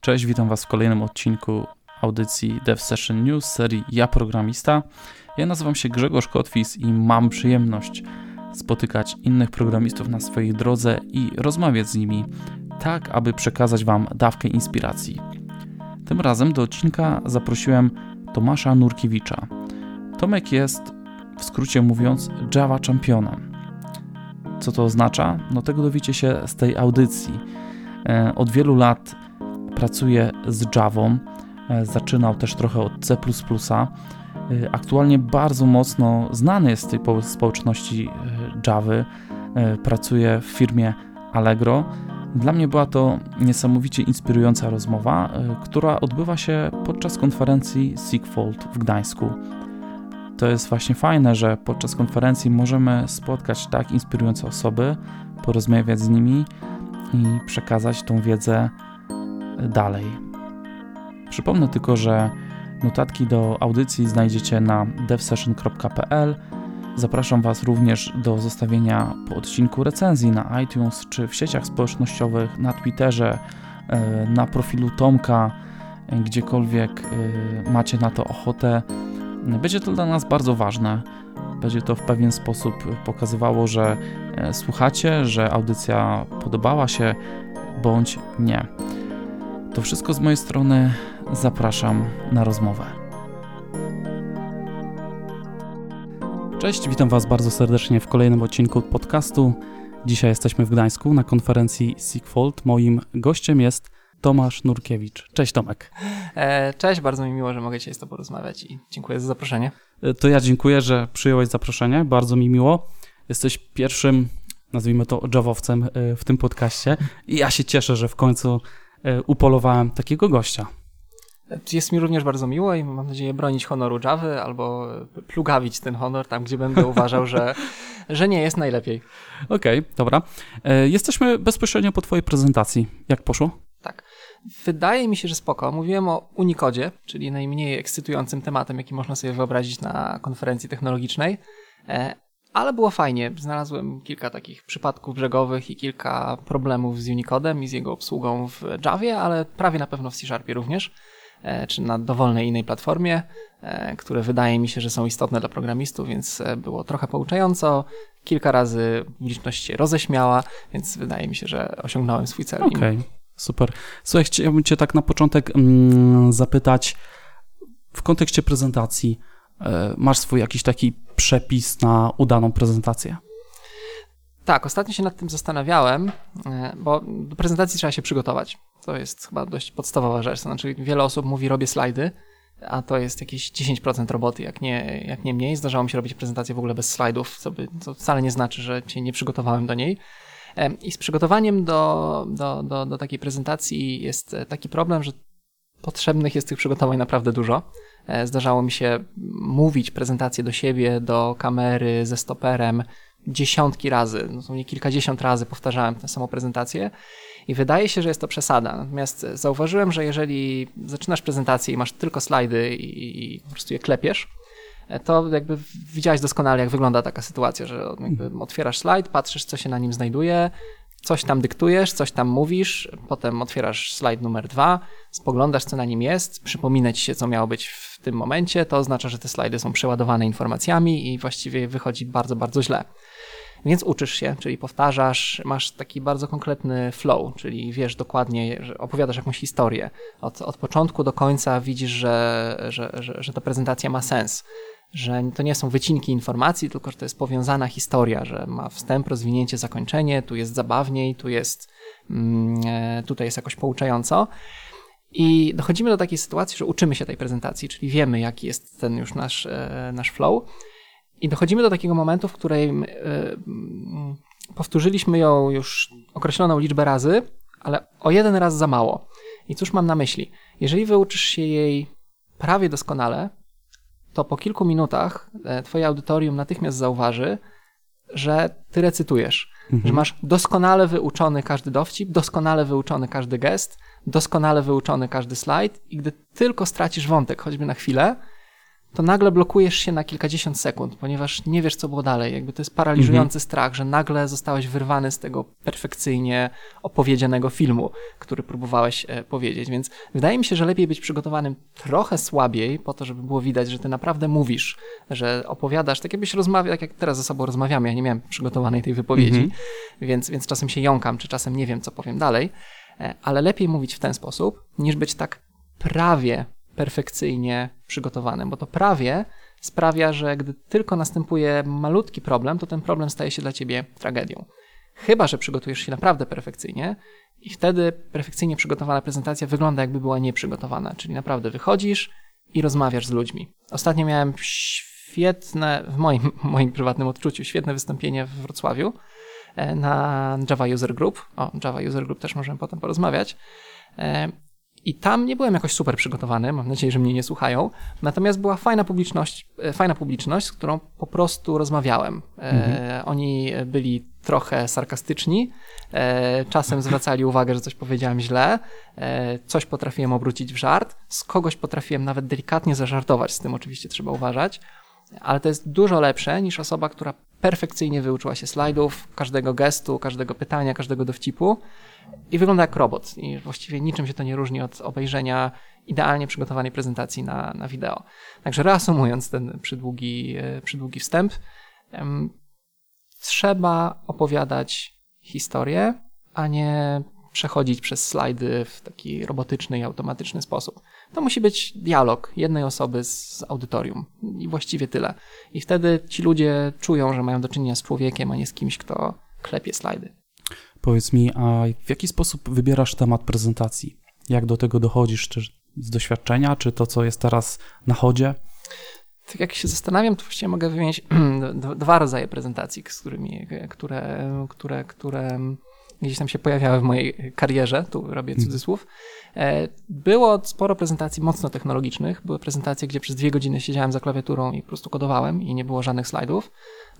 Cześć, witam Was w kolejnym odcinku audycji Dev Session News serii Ja Programista. Ja nazywam się Grzegorz Kotwis i mam przyjemność spotykać innych programistów na swojej drodze i rozmawiać z nimi, tak aby przekazać Wam dawkę inspiracji. Tym razem do odcinka zaprosiłem Tomasza Nurkiewicza. Tomek jest, w skrócie mówiąc, Java Championem. Co to oznacza? No tego dowiecie się z tej audycji. E, od wielu lat pracuje z Javą, e, zaczynał też trochę od C++. E, aktualnie bardzo mocno znany jest w tej społeczności Javy. Pracuje w firmie Allegro. Dla mnie była to niesamowicie inspirująca rozmowa, która odbywa się podczas konferencji Sigfold w Gdańsku. To jest właśnie fajne, że podczas konferencji możemy spotkać tak inspirujące osoby, porozmawiać z nimi i przekazać tą wiedzę dalej. Przypomnę tylko, że notatki do audycji znajdziecie na devsession.pl. Zapraszam Was również do zostawienia po odcinku recenzji na iTunes czy w sieciach społecznościowych, na Twitterze, e, na profilu Tomka, gdziekolwiek e, macie na to ochotę. Będzie to dla nas bardzo ważne. Będzie to w pewien sposób pokazywało, że słuchacie, że audycja podobała się bądź nie. To wszystko z mojej strony. Zapraszam na rozmowę. Cześć, witam Was bardzo serdecznie w kolejnym odcinku podcastu. Dzisiaj jesteśmy w Gdańsku na konferencji Sigfold. Moim gościem jest Tomasz Nurkiewicz. Cześć Tomek. E, cześć, bardzo mi miło, że mogę dzisiaj z Tobą porozmawiać i dziękuję za zaproszenie. E, to ja dziękuję, że przyjąłeś zaproszenie, bardzo mi miło. Jesteś pierwszym, nazwijmy to, Javowcem e, w tym podcaście i ja się cieszę, że w końcu upolowałem takiego gościa. Jest mi również bardzo miło i mam nadzieję bronić honoru Javy albo plugawić ten honor tam, gdzie będę uważał, że, że nie jest najlepiej. Okej, okay, dobra. Jesteśmy bezpośrednio po twojej prezentacji. Jak poszło? Wydaje mi się, że spoko. Mówiłem o Unicodzie, czyli najmniej ekscytującym tematem, jaki można sobie wyobrazić na konferencji technologicznej. E, ale było fajnie. Znalazłem kilka takich przypadków brzegowych i kilka problemów z Unicodem i z jego obsługą w Javie, ale prawie na pewno w C Sharpie również, e, czy na dowolnej innej platformie, e, które wydaje mi się, że są istotne dla programistów, więc było trochę pouczająco. Kilka razy publiczność się roześmiała, więc wydaje mi się, że osiągnąłem swój cel. Okay, super. Słuchaj, chciałbym Cię tak na początek mm, zapytać w kontekście prezentacji. Masz swój jakiś taki przepis na udaną prezentację? Tak, ostatnio się nad tym zastanawiałem, e, bo do prezentacji trzeba się przygotować. To jest chyba dość podstawowa rzecz. Znaczy, wiele osób mówi, robię slajdy, a to jest jakieś 10% roboty, jak nie, jak nie mniej. Zdarzało mi się robić prezentację w ogóle bez slajdów, co, by, co wcale nie znaczy, że się nie przygotowałem do niej. E, I z przygotowaniem do, do, do, do takiej prezentacji jest taki problem, że potrzebnych jest tych przygotowań naprawdę dużo. E, zdarzało mi się mówić prezentację do siebie, do kamery, ze stoperem dziesiątki razy, no nie kilkadziesiąt razy powtarzałem tę samą prezentację i wydaje się, że jest to przesada. Natomiast zauważyłem, że jeżeli zaczynasz prezentację i masz tylko slajdy i, i po prostu je klepiesz, e, to jakby widziałeś doskonale, jak wygląda taka sytuacja, że otwierasz slajd, patrzysz, co się na nim znajduje, coś tam dyktujesz, coś tam mówisz, potem otwierasz slajd numer dwa, spoglądasz, co na nim jest, przypomina ci się, co miało być w tym momencie, to oznacza, że te slajdy są przeładowane informacjami i właściwie wychodzi bardzo, bardzo źle. Więc uczysz się, czyli powtarzasz, masz taki bardzo konkretny flow, czyli wiesz dokładnie, że opowiadasz jakąś historię. Od, od początku do końca widzisz, że, że, że, że ta prezentacja ma sens że to nie są wycinki informacji, tylko że to jest powiązana historia, że ma wstęp, rozwinięcie, zakończenie, tu jest zabawniej, tu jest, mm, e, tutaj jest jakoś pouczająco. I dochodzimy do takiej sytuacji, że uczymy się tej prezentacji, czyli wiemy, jaki jest ten już nasz, e, nasz flow. I dochodzimy do takiego momentu, w którym e, mm, powtórzyliśmy ją już określoną liczbę razy, ale o jeden raz za mało. I cóż mam na myśli? Jeżeli wyuczysz się jej prawie doskonale, to po kilku minutach e, twoje audytorium natychmiast zauważy, że ty recytujesz, mhm. że masz doskonale wyuczony każdy dowcip, doskonale wyuczony każdy gest, doskonale wyuczony każdy slajd i gdy tylko stracisz wątek, choćby na chwilę, to nagle blokujesz się na kilkadziesiąt sekund, ponieważ nie wiesz, co było dalej. Jakby to jest paraliżujący strach, że nagle zostałeś wyrwany z tego perfekcyjnie opowiedzianego filmu, który próbowałeś e, powiedzieć. Więc wydaje mi się, że lepiej być przygotowanym trochę słabiej, po to, żeby było widać, że ty naprawdę mówisz, że opowiadasz, tak jakbyś rozmawiał, tak jak teraz ze sobą rozmawiamy. Ja nie miałem przygotowanej tej wypowiedzi, Mhm. więc, więc czasem się jąkam, czy czasem nie wiem, co powiem dalej. E, Ale lepiej mówić w ten sposób, niż być tak prawie perfekcyjnie przygotowanym, bo to prawie sprawia, że gdy tylko następuje malutki problem, to ten problem staje się dla ciebie tragedią. Chyba, że przygotujesz się naprawdę perfekcyjnie i wtedy perfekcyjnie przygotowana prezentacja wygląda jakby była nieprzygotowana, czyli naprawdę wychodzisz i rozmawiasz z ludźmi. Ostatnio miałem świetne, w moim, moim prywatnym odczuciu, świetne wystąpienie w Wrocławiu e, na Java User Group. O, Java User Group też możemy potem porozmawiać. I tam nie byłem jakoś super przygotowany, mam nadzieję, że mnie nie słuchają. Natomiast była fajna publiczność, e, fajna publiczność, z którą po prostu rozmawiałem. E, Oni byli trochę sarkastyczni, e, czasem zwracali uwagę, że coś powiedziałem źle, coś potrafiłem obrócić w żart, z kogoś potrafiłem nawet delikatnie zażartować, z tym oczywiście trzeba uważać ale to jest dużo lepsze niż osoba, która perfekcyjnie wyuczyła się slajdów, każdego gestu, każdego pytania, każdego dowcipu i wygląda jak robot. I właściwie niczym się to nie różni od obejrzenia idealnie przygotowanej prezentacji na, na wideo. Także reasumując ten przydługi, e, przydługi wstęp, trzeba opowiadać historię, a nie przechodzić przez slajdy w taki robotyczny i automatyczny sposób. To musi być dialog jednej osoby z audytorium i właściwie tyle. I wtedy ci ludzie czują, że mają do czynienia z człowiekiem, a nie z kimś, kto klepie slajdy. Powiedz mi, a w jaki sposób wybierasz temat prezentacji? Jak do tego dochodzisz? Czy z doświadczenia, czy to, co jest teraz na chodzie? Tak jak się zastanawiam, to właściwie mogę wymienić dwa rodzaje prezentacji, z którymi, które, które, które gdzieś tam się pojawiały w mojej karierze, tu robię cudzysłów. E, Było sporo prezentacji mocno technologicznych. Były prezentacje, gdzie przez dwie godziny siedziałem za klawiaturą i po prostu kodowałem i nie było żadnych slajdów.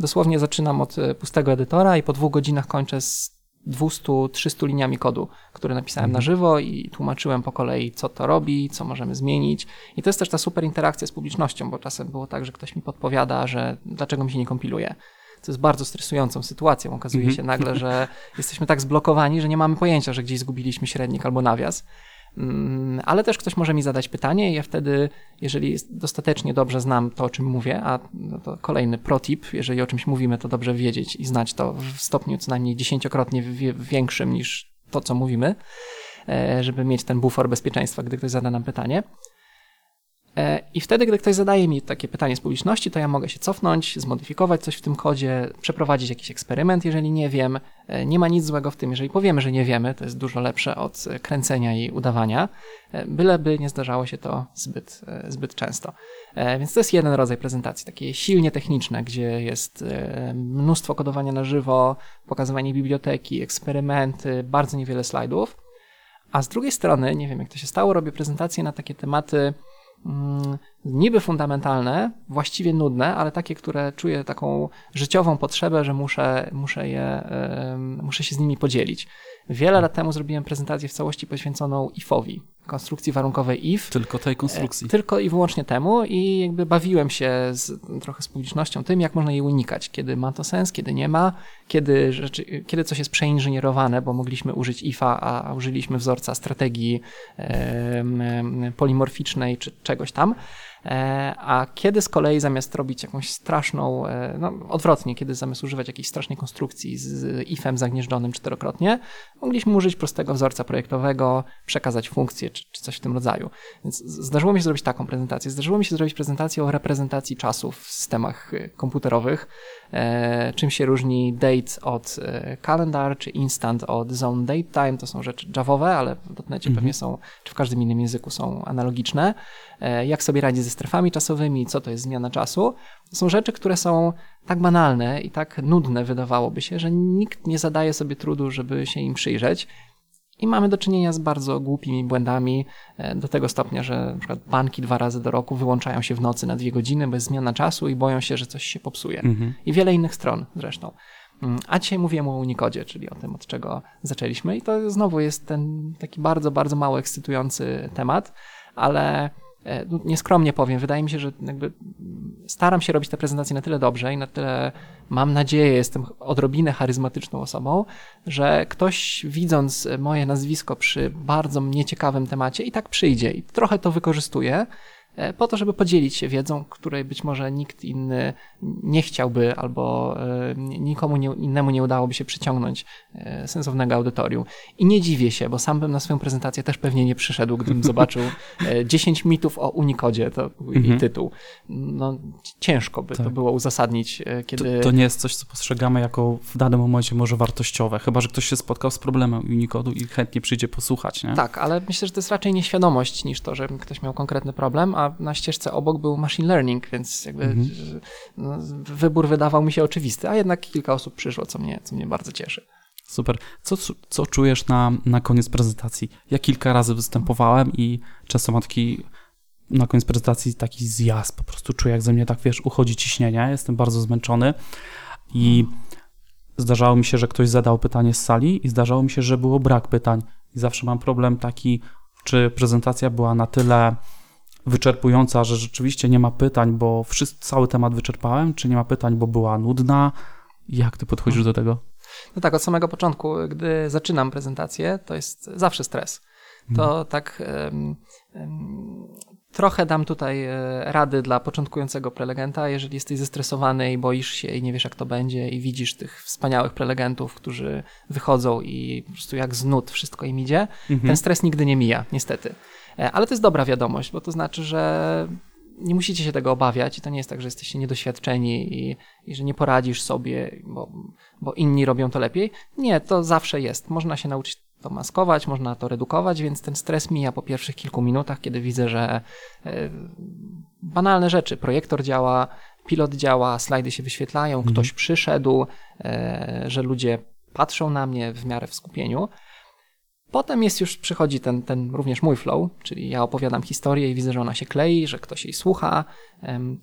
Dosłownie zaczynam od e, pustego edytora i po dwóch godzinach kończę z 200-300 liniami kodu, które napisałem na żywo i tłumaczyłem po kolei, co to robi, co możemy zmienić. I to jest też ta super interakcja z publicznością, bo czasem było tak, że ktoś mi podpowiada, że dlaczego mi się nie kompiluje. Co jest bardzo stresującą sytuacją. Okazuje się nagle, że jesteśmy tak zblokowani, że nie mamy pojęcia, że gdzieś zgubiliśmy średnik albo nawias. Mm, Ale też ktoś może mi zadać pytanie, i ja wtedy, jeżeli dostatecznie dobrze znam to, o czym mówię, a no to kolejny protip, jeżeli o czymś mówimy, to dobrze wiedzieć i znać to w stopniu co najmniej dziesięciokrotnie większym niż to, co mówimy, e, żeby mieć ten bufor bezpieczeństwa, gdy ktoś zada nam pytanie. I wtedy, gdy ktoś zadaje mi takie pytanie z publiczności, to ja mogę się cofnąć, zmodyfikować coś w tym kodzie, przeprowadzić jakiś eksperyment, jeżeli nie wiem. E, Nie ma nic złego w tym, jeżeli powiemy, że nie wiemy, to jest dużo lepsze od e, kręcenia i udawania, e, byleby nie zdarzało się to zbyt, zbyt często. Więc to jest jeden rodzaj prezentacji, takie silnie techniczne, gdzie jest mnóstwo kodowania na żywo, pokazywanie biblioteki, eksperymenty, bardzo niewiele slajdów. A z drugiej strony, nie wiem jak to się stało, robię prezentacje na takie tematy niby fundamentalne, właściwie nudne, ale takie, które czuję taką życiową potrzebę, że muszę, muszę, je, muszę się z nimi podzielić. Wiele lat temu zrobiłem prezentację w całości poświęconą IF-owi, konstrukcji warunkowej IF. Tylko tej konstrukcji. E, Tylko i wyłącznie temu i jakby bawiłem się z, trochę z publicznością tym, jak można jej unikać, kiedy ma to sens, kiedy nie ma, kiedy, rzeczy, kiedy coś jest przeinżynierowane, bo mogliśmy użyć IFA, a, użyliśmy wzorca strategii em, polimorficznej czy czegoś tam. E, A kiedy z kolei zamiast robić jakąś straszną, e, no odwrotnie, kiedy zamiast używać jakiejś strasznej konstrukcji z ifem zagnieżdżonym czterokrotnie, mogliśmy użyć prostego wzorca projektowego, przekazać funkcję czy, czy coś w tym rodzaju. Więc zdarzyło mi się zrobić taką prezentację. Zdarzyło mi się zrobić prezentację o reprezentacji czasu w systemach e, komputerowych. E, czym się różni date od e, calendar, czy instant od zone date time. To są rzeczy javowe, ale w dotnecie pewnie są, czy w każdym innym języku są analogiczne. E, jak sobie radzi ze strefami czasowymi, co to jest zmiana czasu. To są rzeczy, które są tak banalne i tak nudne, wydawałoby się, że nikt nie zadaje sobie trudu, żeby się im przyjrzeć. I mamy do czynienia z bardzo głupimi błędami e, do tego stopnia, że na przykład banki dwa razy do roku wyłączają się w nocy na dwie godziny bez zmiana czasu i boją się, że coś się popsuje. I wiele innych stron zresztą. Mm, A dzisiaj mówiłem o Unikodzie, czyli o tym, od czego zaczęliśmy. I to znowu jest ten taki bardzo, bardzo mało ekscytujący temat, ale nieskromnie powiem, wydaje mi się, że staram się robić te prezentacje na tyle dobrze i na tyle mam nadzieję, jestem odrobinę charyzmatyczną osobą, że ktoś widząc moje nazwisko przy bardzo nieciekawym temacie i tak przyjdzie i trochę to wykorzystuje E, po to, żeby podzielić się wiedzą, której być może nikt inny nie chciałby albo e, nikomu nie, innemu nie udałoby się przyciągnąć e, sensownego audytorium. I nie dziwię się, bo sam bym na swoją prezentację też pewnie nie przyszedł, gdybym zobaczył 10 mitów o Unicode to mhm. tytuł. No, ciężko by tak. to było uzasadnić, kiedy... To, to, nie jest coś, co postrzegamy jako w danym momencie może wartościowe, chyba, że ktoś się spotkał z problemem Unicodu i chętnie przyjdzie posłuchać, nie? Tak, ale myślę, że to jest raczej nieświadomość niż to, że ktoś miał konkretny problem, a na ścieżce obok był machine learning, więc jakby mhm. no, wybór wydawał mi się oczywisty, a jednak kilka osób przyszło, co mnie, co mnie bardzo cieszy. Super. Co, co czujesz na, na koniec prezentacji? Ja kilka razy występowałem i często mam taki na koniec prezentacji taki zjazd, po prostu czuję jak ze mnie tak, wiesz, uchodzi ciśnienie, jestem bardzo zmęczony i zdarzało mi się, że ktoś zadał pytanie z sali i zdarzało mi się, że było brak pytań i zawsze mam problem taki, czy prezentacja była na tyle wyczerpująca, że rzeczywiście nie ma pytań, bo wszyscy, cały temat wyczerpałem, czy nie ma pytań, bo była nudna? Jak ty podchodzisz do tego? No tak, od samego początku, gdy zaczynam prezentację, to jest zawsze stres. To hmm. tak um, um, trochę dam tutaj e, rady dla początkującego prelegenta. Jeżeli jesteś zestresowany i boisz się i nie wiesz, jak to będzie, i widzisz tych wspaniałych prelegentów, którzy wychodzą i po prostu jak z nut wszystko im idzie, ten mhm. stres nigdy nie mija, niestety. E, ale to jest dobra wiadomość, bo to znaczy, że nie musicie się tego obawiać i to nie jest tak, że jesteście niedoświadczeni i, i że nie poradzisz sobie, bo, bo inni robią to lepiej. Nie, to zawsze jest. Można się nauczyć to maskować, można to redukować, więc ten stres mija po pierwszych kilku minutach, kiedy widzę, że e, banalne rzeczy, projektor działa, pilot działa, slajdy się wyświetlają, mhm. ktoś przyszedł, e, że ludzie patrzą na mnie w miarę w skupieniu. Potem jest już, przychodzi ten, ten również mój flow, czyli ja opowiadam historię i widzę, że ona się klei, że ktoś jej słucha.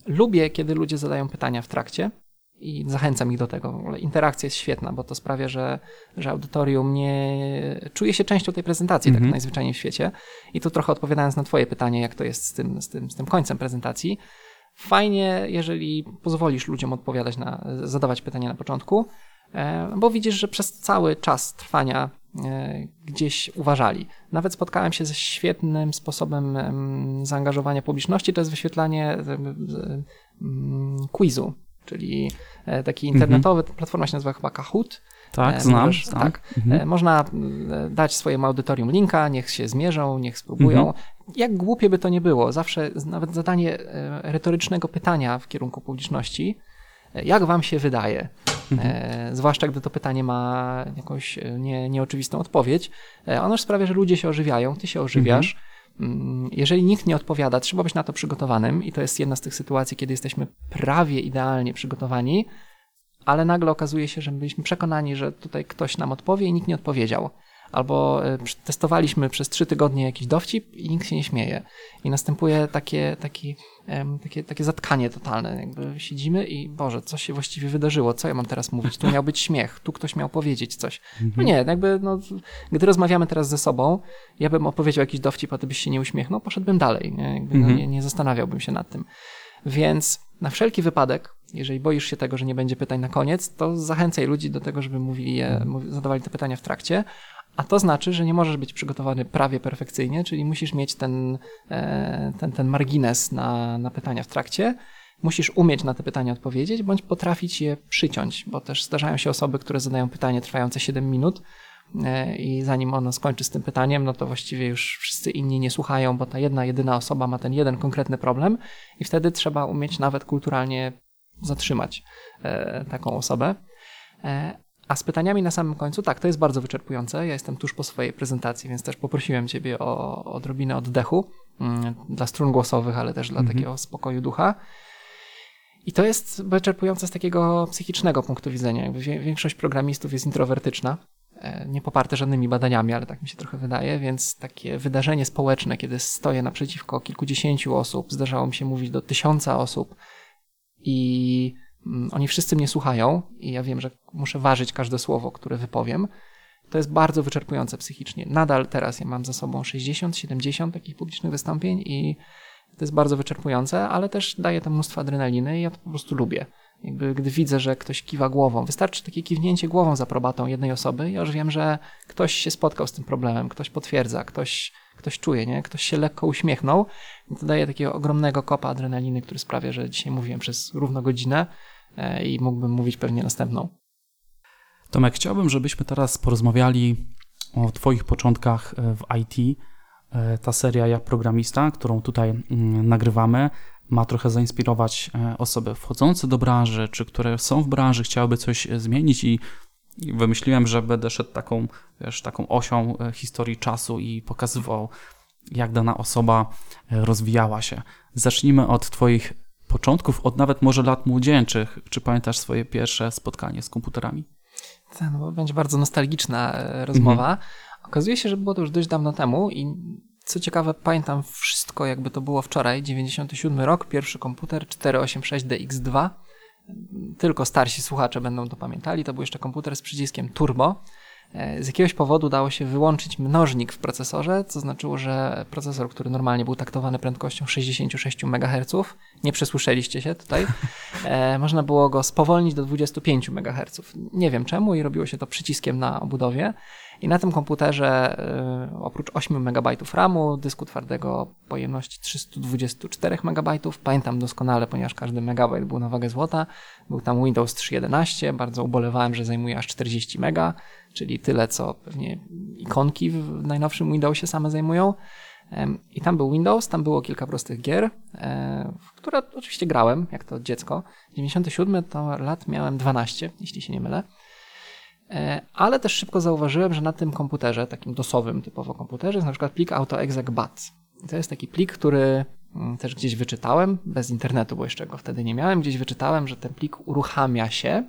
Lubię, kiedy ludzie zadają pytania w trakcie i zachęcam ich do tego. Interakcja jest świetna, bo to sprawia, że, że audytorium nie czuje się częścią tej prezentacji, tak mhm. najzwyczajniej w świecie. I tu trochę odpowiadając na Twoje pytanie, jak to jest z tym, z tym, z tym końcem prezentacji. Fajnie, jeżeli pozwolisz ludziom odpowiadać na, zadawać pytania na początku, e, bo widzisz, że przez cały czas trwania gdzieś uważali. Nawet spotkałem się ze świetnym sposobem zaangażowania publiczności, to jest wyświetlanie quizu, czyli e, taki mhm. internetowy, platforma się nazywa chyba Kahoot. Tak, e, znam. Możesz, znam. Tak, mhm. Można dać swojemu audytorium linka, niech się zmierzą, niech spróbują. Mhm. Jak głupie by to nie było, zawsze nawet zadanie retorycznego pytania w kierunku publiczności, jak wam się wydaje? Mhm. E, zwłaszcza gdy to pytanie ma jakąś e, nie, nieoczywistą odpowiedź. E, ono sprawia, że ludzie się ożywiają, ty się ożywiasz. Mhm. Mm, jeżeli nikt nie odpowiada, trzeba być na to przygotowanym, i to jest jedna z tych sytuacji, kiedy jesteśmy prawie idealnie przygotowani, ale nagle okazuje się, że byliśmy przekonani, że tutaj ktoś nam odpowie i nikt nie odpowiedział albo e, testowaliśmy przez trzy tygodnie jakiś dowcip i nikt się nie śmieje. I następuje takie, taki, takie, takie zatkanie totalne. Jakby siedzimy i Boże, co się właściwie wydarzyło? Co ja mam teraz mówić? Tu miał być śmiech, tu ktoś miał powiedzieć coś. No nie, jakby, no, gdy rozmawiamy teraz ze sobą, ja bym opowiedział jakiś dowcip, a ty byś się nie uśmiechnął, poszedłbym dalej. Nie, jakby, no, mhm. nie, nie zastanawiałbym się nad tym. Więc na wszelki wypadek, jeżeli boisz się tego, że nie będzie pytań na koniec, to zachęcaj ludzi do tego, żeby mówili je, mhm. zadawali te pytania w trakcie, a to znaczy, że nie możesz być przygotowany prawie perfekcyjnie, czyli musisz mieć ten, e, ten, ten margines na, na pytania w trakcie. Musisz umieć na te pytania odpowiedzieć, bądź potrafić je przyciąć, bo też zdarzają się osoby, które zadają pytanie trwające 7 minut e, i zanim ono skończy z tym pytaniem, no to właściwie już wszyscy inni nie słuchają, bo ta jedna, jedyna osoba ma ten jeden konkretny problem i wtedy trzeba umieć nawet kulturalnie zatrzymać e, taką osobę. A z pytaniami na samym końcu, tak, to jest bardzo wyczerpujące. Ja jestem tuż po swojej prezentacji, więc też poprosiłem Ciebie o odrobinę oddechu mm, dla strun głosowych, ale też dla mhm. takiego spokoju ducha. I to jest wyczerpujące z takiego psychicznego punktu widzenia. Jakby większość programistów jest introwertyczna, e, nie poparte żadnymi badaniami, ale tak mi się trochę wydaje, więc takie wydarzenie społeczne, kiedy stoję naprzeciwko kilkudziesięciu osób, zdarzało mi się mówić do tysiąca osób i oni wszyscy mnie słuchają i ja wiem, że muszę ważyć każde słowo, które wypowiem. To jest bardzo wyczerpujące psychicznie. Nadal teraz ja mam za sobą 60, 70 takich publicznych wystąpień i to jest bardzo wyczerpujące, ale też daje to mnóstwo adrenaliny i ja to po prostu lubię. Jakby gdy widzę, że ktoś kiwa głową, wystarczy takie kiwnięcie głową za probatą jednej osoby, ja już wiem, że ktoś się spotkał z tym problemem, ktoś potwierdza, ktoś, ktoś czuje, nie? ktoś się lekko uśmiechnął i to daje takiego ogromnego kopa adrenaliny, który sprawia, że dzisiaj mówiłem przez równo godzinę i mógłbym mówić pewnie następną. Tomek, chciałbym, żebyśmy teraz porozmawiali o Twoich początkach e, w IT. E, ta seria Ja Programista, którą tutaj mm, nagrywamy, ma trochę zainspirować e, osoby wchodzące do branży, czy które są w branży, chciałyby coś zmienić i wymyśliłem, że będę szedł taką, wiesz, taką osią historii czasu i pokazywał, jak dana osoba rozwijała się. Zacznijmy od Twoich początków, od nawet może lat młodzieńczych. Czy pamiętasz swoje pierwsze spotkanie z komputerami? Tak, no, będzie bardzo nostalgiczna e, rozmowa. Mhm. Okazuje się, że było to już dość dawno temu i co ciekawe, pamiętam wszystko, jakby to było wczoraj, 97 rok, pierwszy komputer 486DX2. Tylko starsi słuchacze będą to pamiętali. To był jeszcze komputer z przyciskiem turbo. E, z jakiegoś powodu dało się wyłączyć mnożnik w procesorze, co znaczyło, że procesor, który normalnie był taktowany prędkością 66 MHz, nie przesłyszeliście się tutaj, e, można było go spowolnić do 25 MHz. Nie wiem czemu i robiło się to przyciskiem na obudowie. I na tym komputerze y, oprócz 8 MB RAMu, dysku twardego pojemności 324 MB, pamiętam doskonale, ponieważ każdy megabajt był na wagę złota, był tam Windows 3.11, bardzo ubolewałem, że zajmuje aż 40 MB, czyli tyle, co pewnie ikonki w najnowszym Windowsie same zajmują. I tam był Windows, tam było kilka prostych gier, e, w które oczywiście grałem, jak to dziecko. 97 to lat miałem 12, jeśli się nie mylę. E, ale też szybko zauważyłem, że na tym komputerze, takim dosowym typowo komputerze, jest na przykład plik AutoExec.bat. To jest taki plik, który mm, też gdzieś wyczytałem, bez internetu, bo jeszcze go wtedy nie miałem, gdzieś wyczytałem, że ten plik uruchamia się,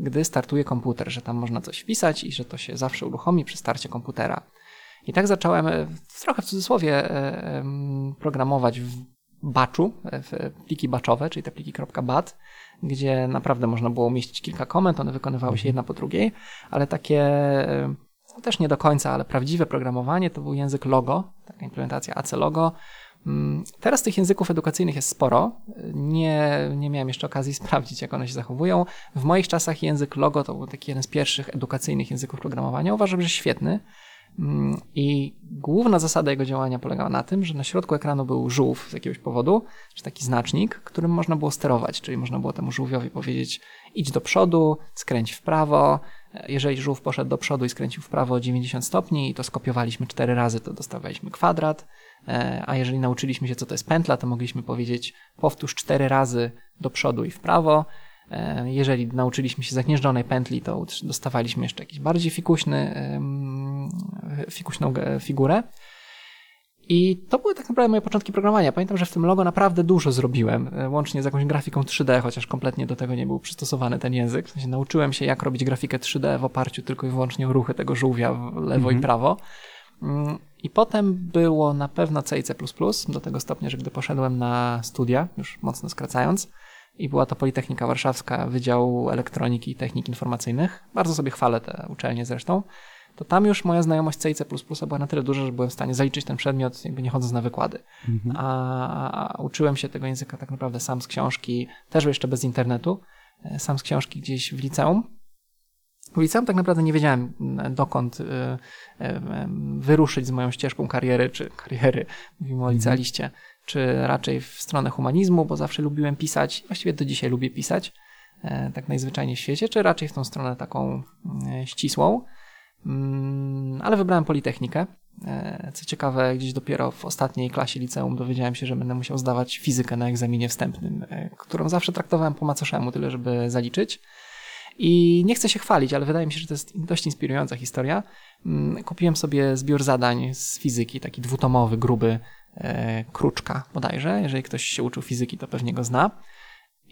gdy startuje komputer, że tam można coś wpisać i że to się zawsze uruchomi przy starcie komputera. I tak zacząłem e, trochę w cudzysłowie e, programować w batchu, w pliki batchowe, czyli te pliki .bat gdzie naprawdę można było umieścić kilka komend, one wykonywały się jedna po drugiej, ale takie no też nie do końca, ale prawdziwe programowanie to był język Logo, taka implementacja AC Logo. Mm, teraz tych języków edukacyjnych jest sporo. Nie, nie miałem jeszcze okazji sprawdzić, jak one się zachowują. W moich czasach język Logo to był taki jeden z pierwszych edukacyjnych języków programowania. Uważam, że świetny. Mm, I główna zasada jego działania polegała na tym, że na środku ekranu był żółw z jakiegoś powodu, czy taki znacznik, którym można było sterować, czyli można było temu żółwiowi powiedzieć idź do przodu, skręć w prawo. Jeżeli żółw poszedł do przodu i skręcił w prawo 90 stopni i to skopiowaliśmy cztery razy, to dostawaliśmy kwadrat. E, a jeżeli nauczyliśmy się, co to jest pętla, to mogliśmy powiedzieć powtórz cztery razy do przodu i w prawo. E, jeżeli nauczyliśmy się zagnieżdżonej pętli, to dostawaliśmy jeszcze jakiś bardziej fikuśny, fikuśną figurę. I to były tak naprawdę moje początki programowania. Pamiętam, że w tym logo naprawdę dużo zrobiłem, e, łącznie z jakąś grafiką 3D, chociaż kompletnie do tego nie był przystosowany ten język. W sensie nauczyłem się, jak robić grafikę 3D w oparciu tylko i wyłącznie o ruchy tego żółwia w lewo i mhm. prawo. Mm, I potem było na pewno C i C++, do tego stopnia, że gdy poszedłem na studia, już mocno skracając, i była to Politechnika Warszawska, Wydział Elektroniki i Technik Informacyjnych. Bardzo sobie chwalę te uczelnie zresztą. To tam już moja znajomość C i C++ była na tyle duża, że byłem w stanie zaliczyć ten przedmiot, jakby nie chodząc na wykłady. Mhm. A, a, uczyłem się tego języka tak naprawdę sam z książki, też jeszcze bez internetu, e, sam z książki gdzieś w liceum. W liceum tak naprawdę nie wiedziałem, dokąd y, y, wyruszyć z moją ścieżką kariery, czy kariery, mówimy o mhm. licealiście, czy raczej w stronę humanizmu, bo zawsze lubiłem pisać, właściwie do dzisiaj lubię pisać, e, tak najzwyczajniej w świecie, czy raczej w tą stronę taką e, ścisłą. Mm, ale wybrałem Politechnikę. E, co ciekawe, gdzieś dopiero w ostatniej klasie liceum dowiedziałem się, że będę musiał zdawać fizykę na egzaminie wstępnym, którą zawsze traktowałem po macoszemu, tyle żeby zaliczyć. I nie chcę się chwalić, ale wydaje mi się, że to jest dość inspirująca historia. Mm, kupiłem sobie zbiór zadań z fizyki, taki dwutomowy, gruby, e, Kruczka bodajże. Jeżeli ktoś się uczył fizyki, to pewnie go zna.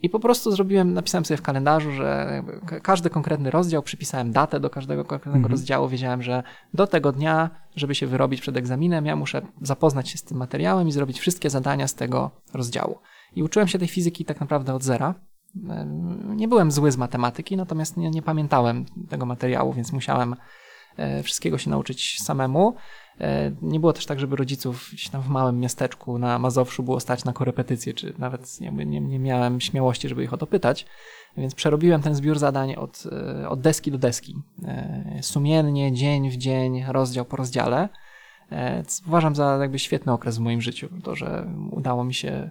I po prostu zrobiłem, napisałem sobie w kalendarzu, że każdy konkretny rozdział, przypisałem datę do każdego konkretnego mhm. rozdziału, wiedziałem, że do tego dnia, żeby się wyrobić przed egzaminem, ja muszę zapoznać się z tym materiałem i zrobić wszystkie zadania z tego rozdziału. I uczyłem się tej fizyki tak naprawdę od zera. Nie byłem zły z matematyki, natomiast nie, nie pamiętałem tego materiału, więc musiałem wszystkiego się nauczyć samemu. E, nie było też tak, żeby rodziców gdzieś tam w małym miasteczku na Mazowszu było stać na korepetycje, czy nawet nie, nie, nie miałem śmiałości, żeby ich o to pytać. Więc przerobiłem ten zbiór zadań od, e, od deski do deski. E, sumiennie, dzień w dzień, rozdział po rozdziale. Uważam za jakby świetny okres w moim życiu, to, że udało mi się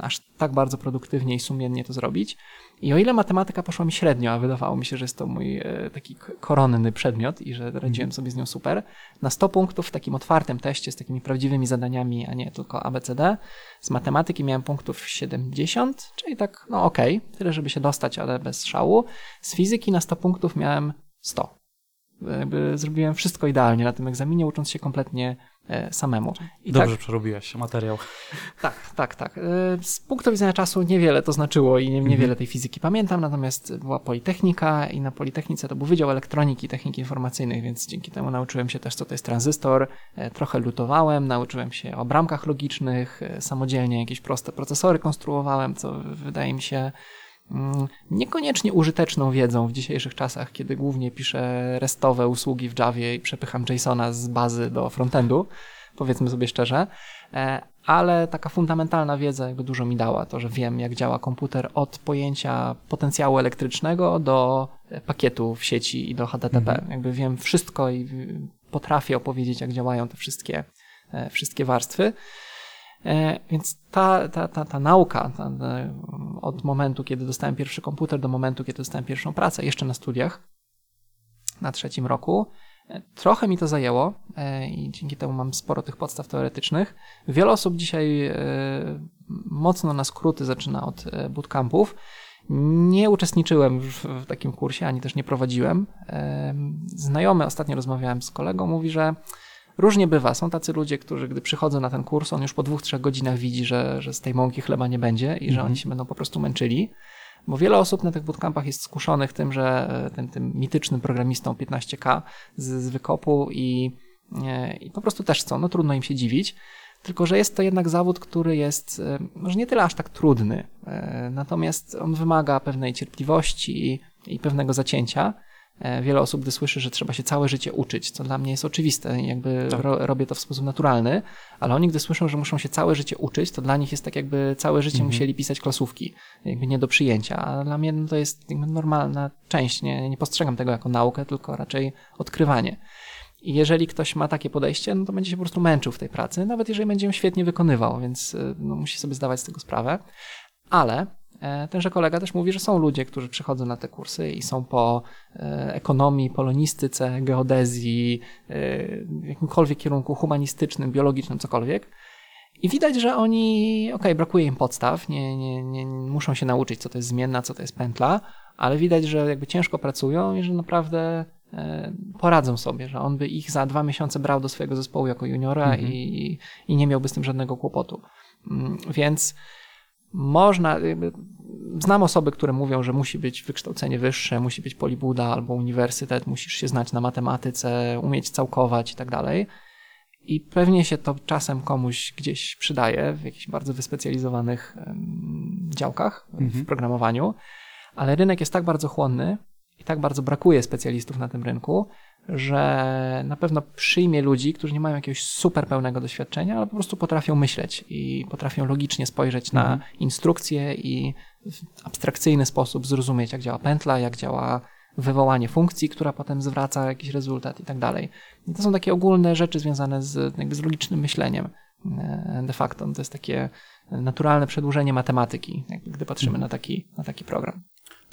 aż tak bardzo produktywnie i sumiennie to zrobić. I o ile matematyka poszła mi średnio, a wydawało mi się, że jest to mój e, taki koronny przedmiot i że radziłem mhm. sobie z nią super, na 100 punktów w takim otwartym teście z takimi prawdziwymi zadaniami, a nie tylko ABCD, z matematyki miałem punktów 70, czyli tak, no okej, okay, tyle żeby się dostać, ale bez szału. Z fizyki na 100 punktów miałem 100. Jakby zrobiłem wszystko idealnie na tym egzaminie, ucząc się kompletnie E, samemu. I Dobrze tak, przerobiłeś materiał. Tak, tak, tak. E, z punktu widzenia czasu niewiele to znaczyło i niewiele mhm. tej fizyki pamiętam, natomiast była Politechnika i na Politechnice to był Wydział Elektroniki i Technik Informacyjnych, więc dzięki temu nauczyłem się też, co to jest tranzystor. E, trochę lutowałem, nauczyłem się o bramkach logicznych, samodzielnie jakieś proste procesory konstruowałem, co wydaje mi się niekoniecznie użyteczną wiedzą w dzisiejszych czasach, kiedy głównie piszę restowe usługi w Javie i przepycham JSONa z bazy do frontendu, powiedzmy sobie szczerze, e, ale taka fundamentalna wiedza jakby dużo mi dała, to, że wiem jak działa komputer od pojęcia potencjału elektrycznego do pakietu w sieci i do HTTP. Mhm. Jakby wiem wszystko i potrafię opowiedzieć jak działają te wszystkie, e, wszystkie warstwy. E, więc ta, ta, ta, ta nauka ta, od momentu, kiedy dostałem pierwszy komputer, do momentu, kiedy dostałem pierwszą pracę, jeszcze na studiach, na trzecim roku, e, trochę mi to zajęło e, i dzięki temu mam sporo tych podstaw teoretycznych. Wiele osób dzisiaj mocno na skróty zaczyna od bootcampów. Nie uczestniczyłem w takim kursie, ani też nie prowadziłem. Znajomy, ostatnio rozmawiałem z kolegą, mówi, że Różnie bywa. Są tacy ludzie, którzy gdy przychodzą na ten kurs, on już po dwóch, trzech godzinach widzi, że, że z tej mąki chleba nie będzie i że mhm. oni się będą po prostu męczyli. Bo wiele osób na tych bootcampach jest skuszonych tym, że e, tym, tym mitycznym programistą 15K z, z wykopu i, e, i po prostu też chcą. No trudno im się dziwić. Tylko, że jest to jednak zawód, który jest e, może nie tyle aż tak trudny, natomiast on wymaga pewnej cierpliwości i, i pewnego zacięcia. E, wiele osób, gdy słyszy, że trzeba się całe życie uczyć, co dla mnie jest oczywiste, jakby tak. ro, robię to w sposób naturalny, ale oni, gdy słyszą, że muszą się całe życie uczyć, to dla nich jest tak, jakby całe życie mhm. musieli pisać klasówki, jakby nie do przyjęcia, a dla mnie no, to jest normalna część, nie, nie postrzegam tego jako naukę, tylko raczej odkrywanie. I jeżeli ktoś ma takie podejście, no to będzie się po prostu męczył w tej pracy, nawet jeżeli będzie ją świetnie wykonywał, więc e, no, musi sobie zdawać z tego sprawę. Ale tenże kolega też mówi, że są ludzie, którzy przychodzą na te kursy i są po e, ekonomii, polonistyce, geodezji, e, jakimkolwiek kierunku humanistycznym, biologicznym, cokolwiek. I widać, że oni, okej, okay, brakuje im podstaw, nie, nie, nie, muszą się nauczyć, co to jest zmienna, co to jest pętla, ale widać, że jakby ciężko pracują i że naprawdę poradzą sobie, że on by ich za dwa miesiące brał do swojego zespołu jako juniora mhm. i, i nie miałby z tym żadnego kłopotu. Mm, więc można, znam osoby, które mówią, że musi być wykształcenie wyższe, musi być polibuda albo uniwersytet, musisz się znać na matematyce, umieć całkować i tak dalej. I pewnie się to czasem komuś gdzieś przydaje w jakichś bardzo wyspecjalizowanych działkach mhm. w programowaniu, ale rynek jest tak bardzo chłonny i tak bardzo brakuje specjalistów na tym rynku, że na pewno przyjmie ludzi, którzy nie mają jakiegoś super pełnego doświadczenia, ale po prostu potrafią myśleć i potrafią logicznie spojrzeć na mhm. instrukcje i w abstrakcyjny sposób zrozumieć, jak działa pętla, jak działa wywołanie funkcji, która potem zwraca jakiś rezultat i tak dalej. I to są takie ogólne rzeczy związane z, jakby z logicznym myśleniem. E, de facto to jest takie naturalne przedłużenie matematyki, gdy patrzymy mhm. na, taki, na taki program.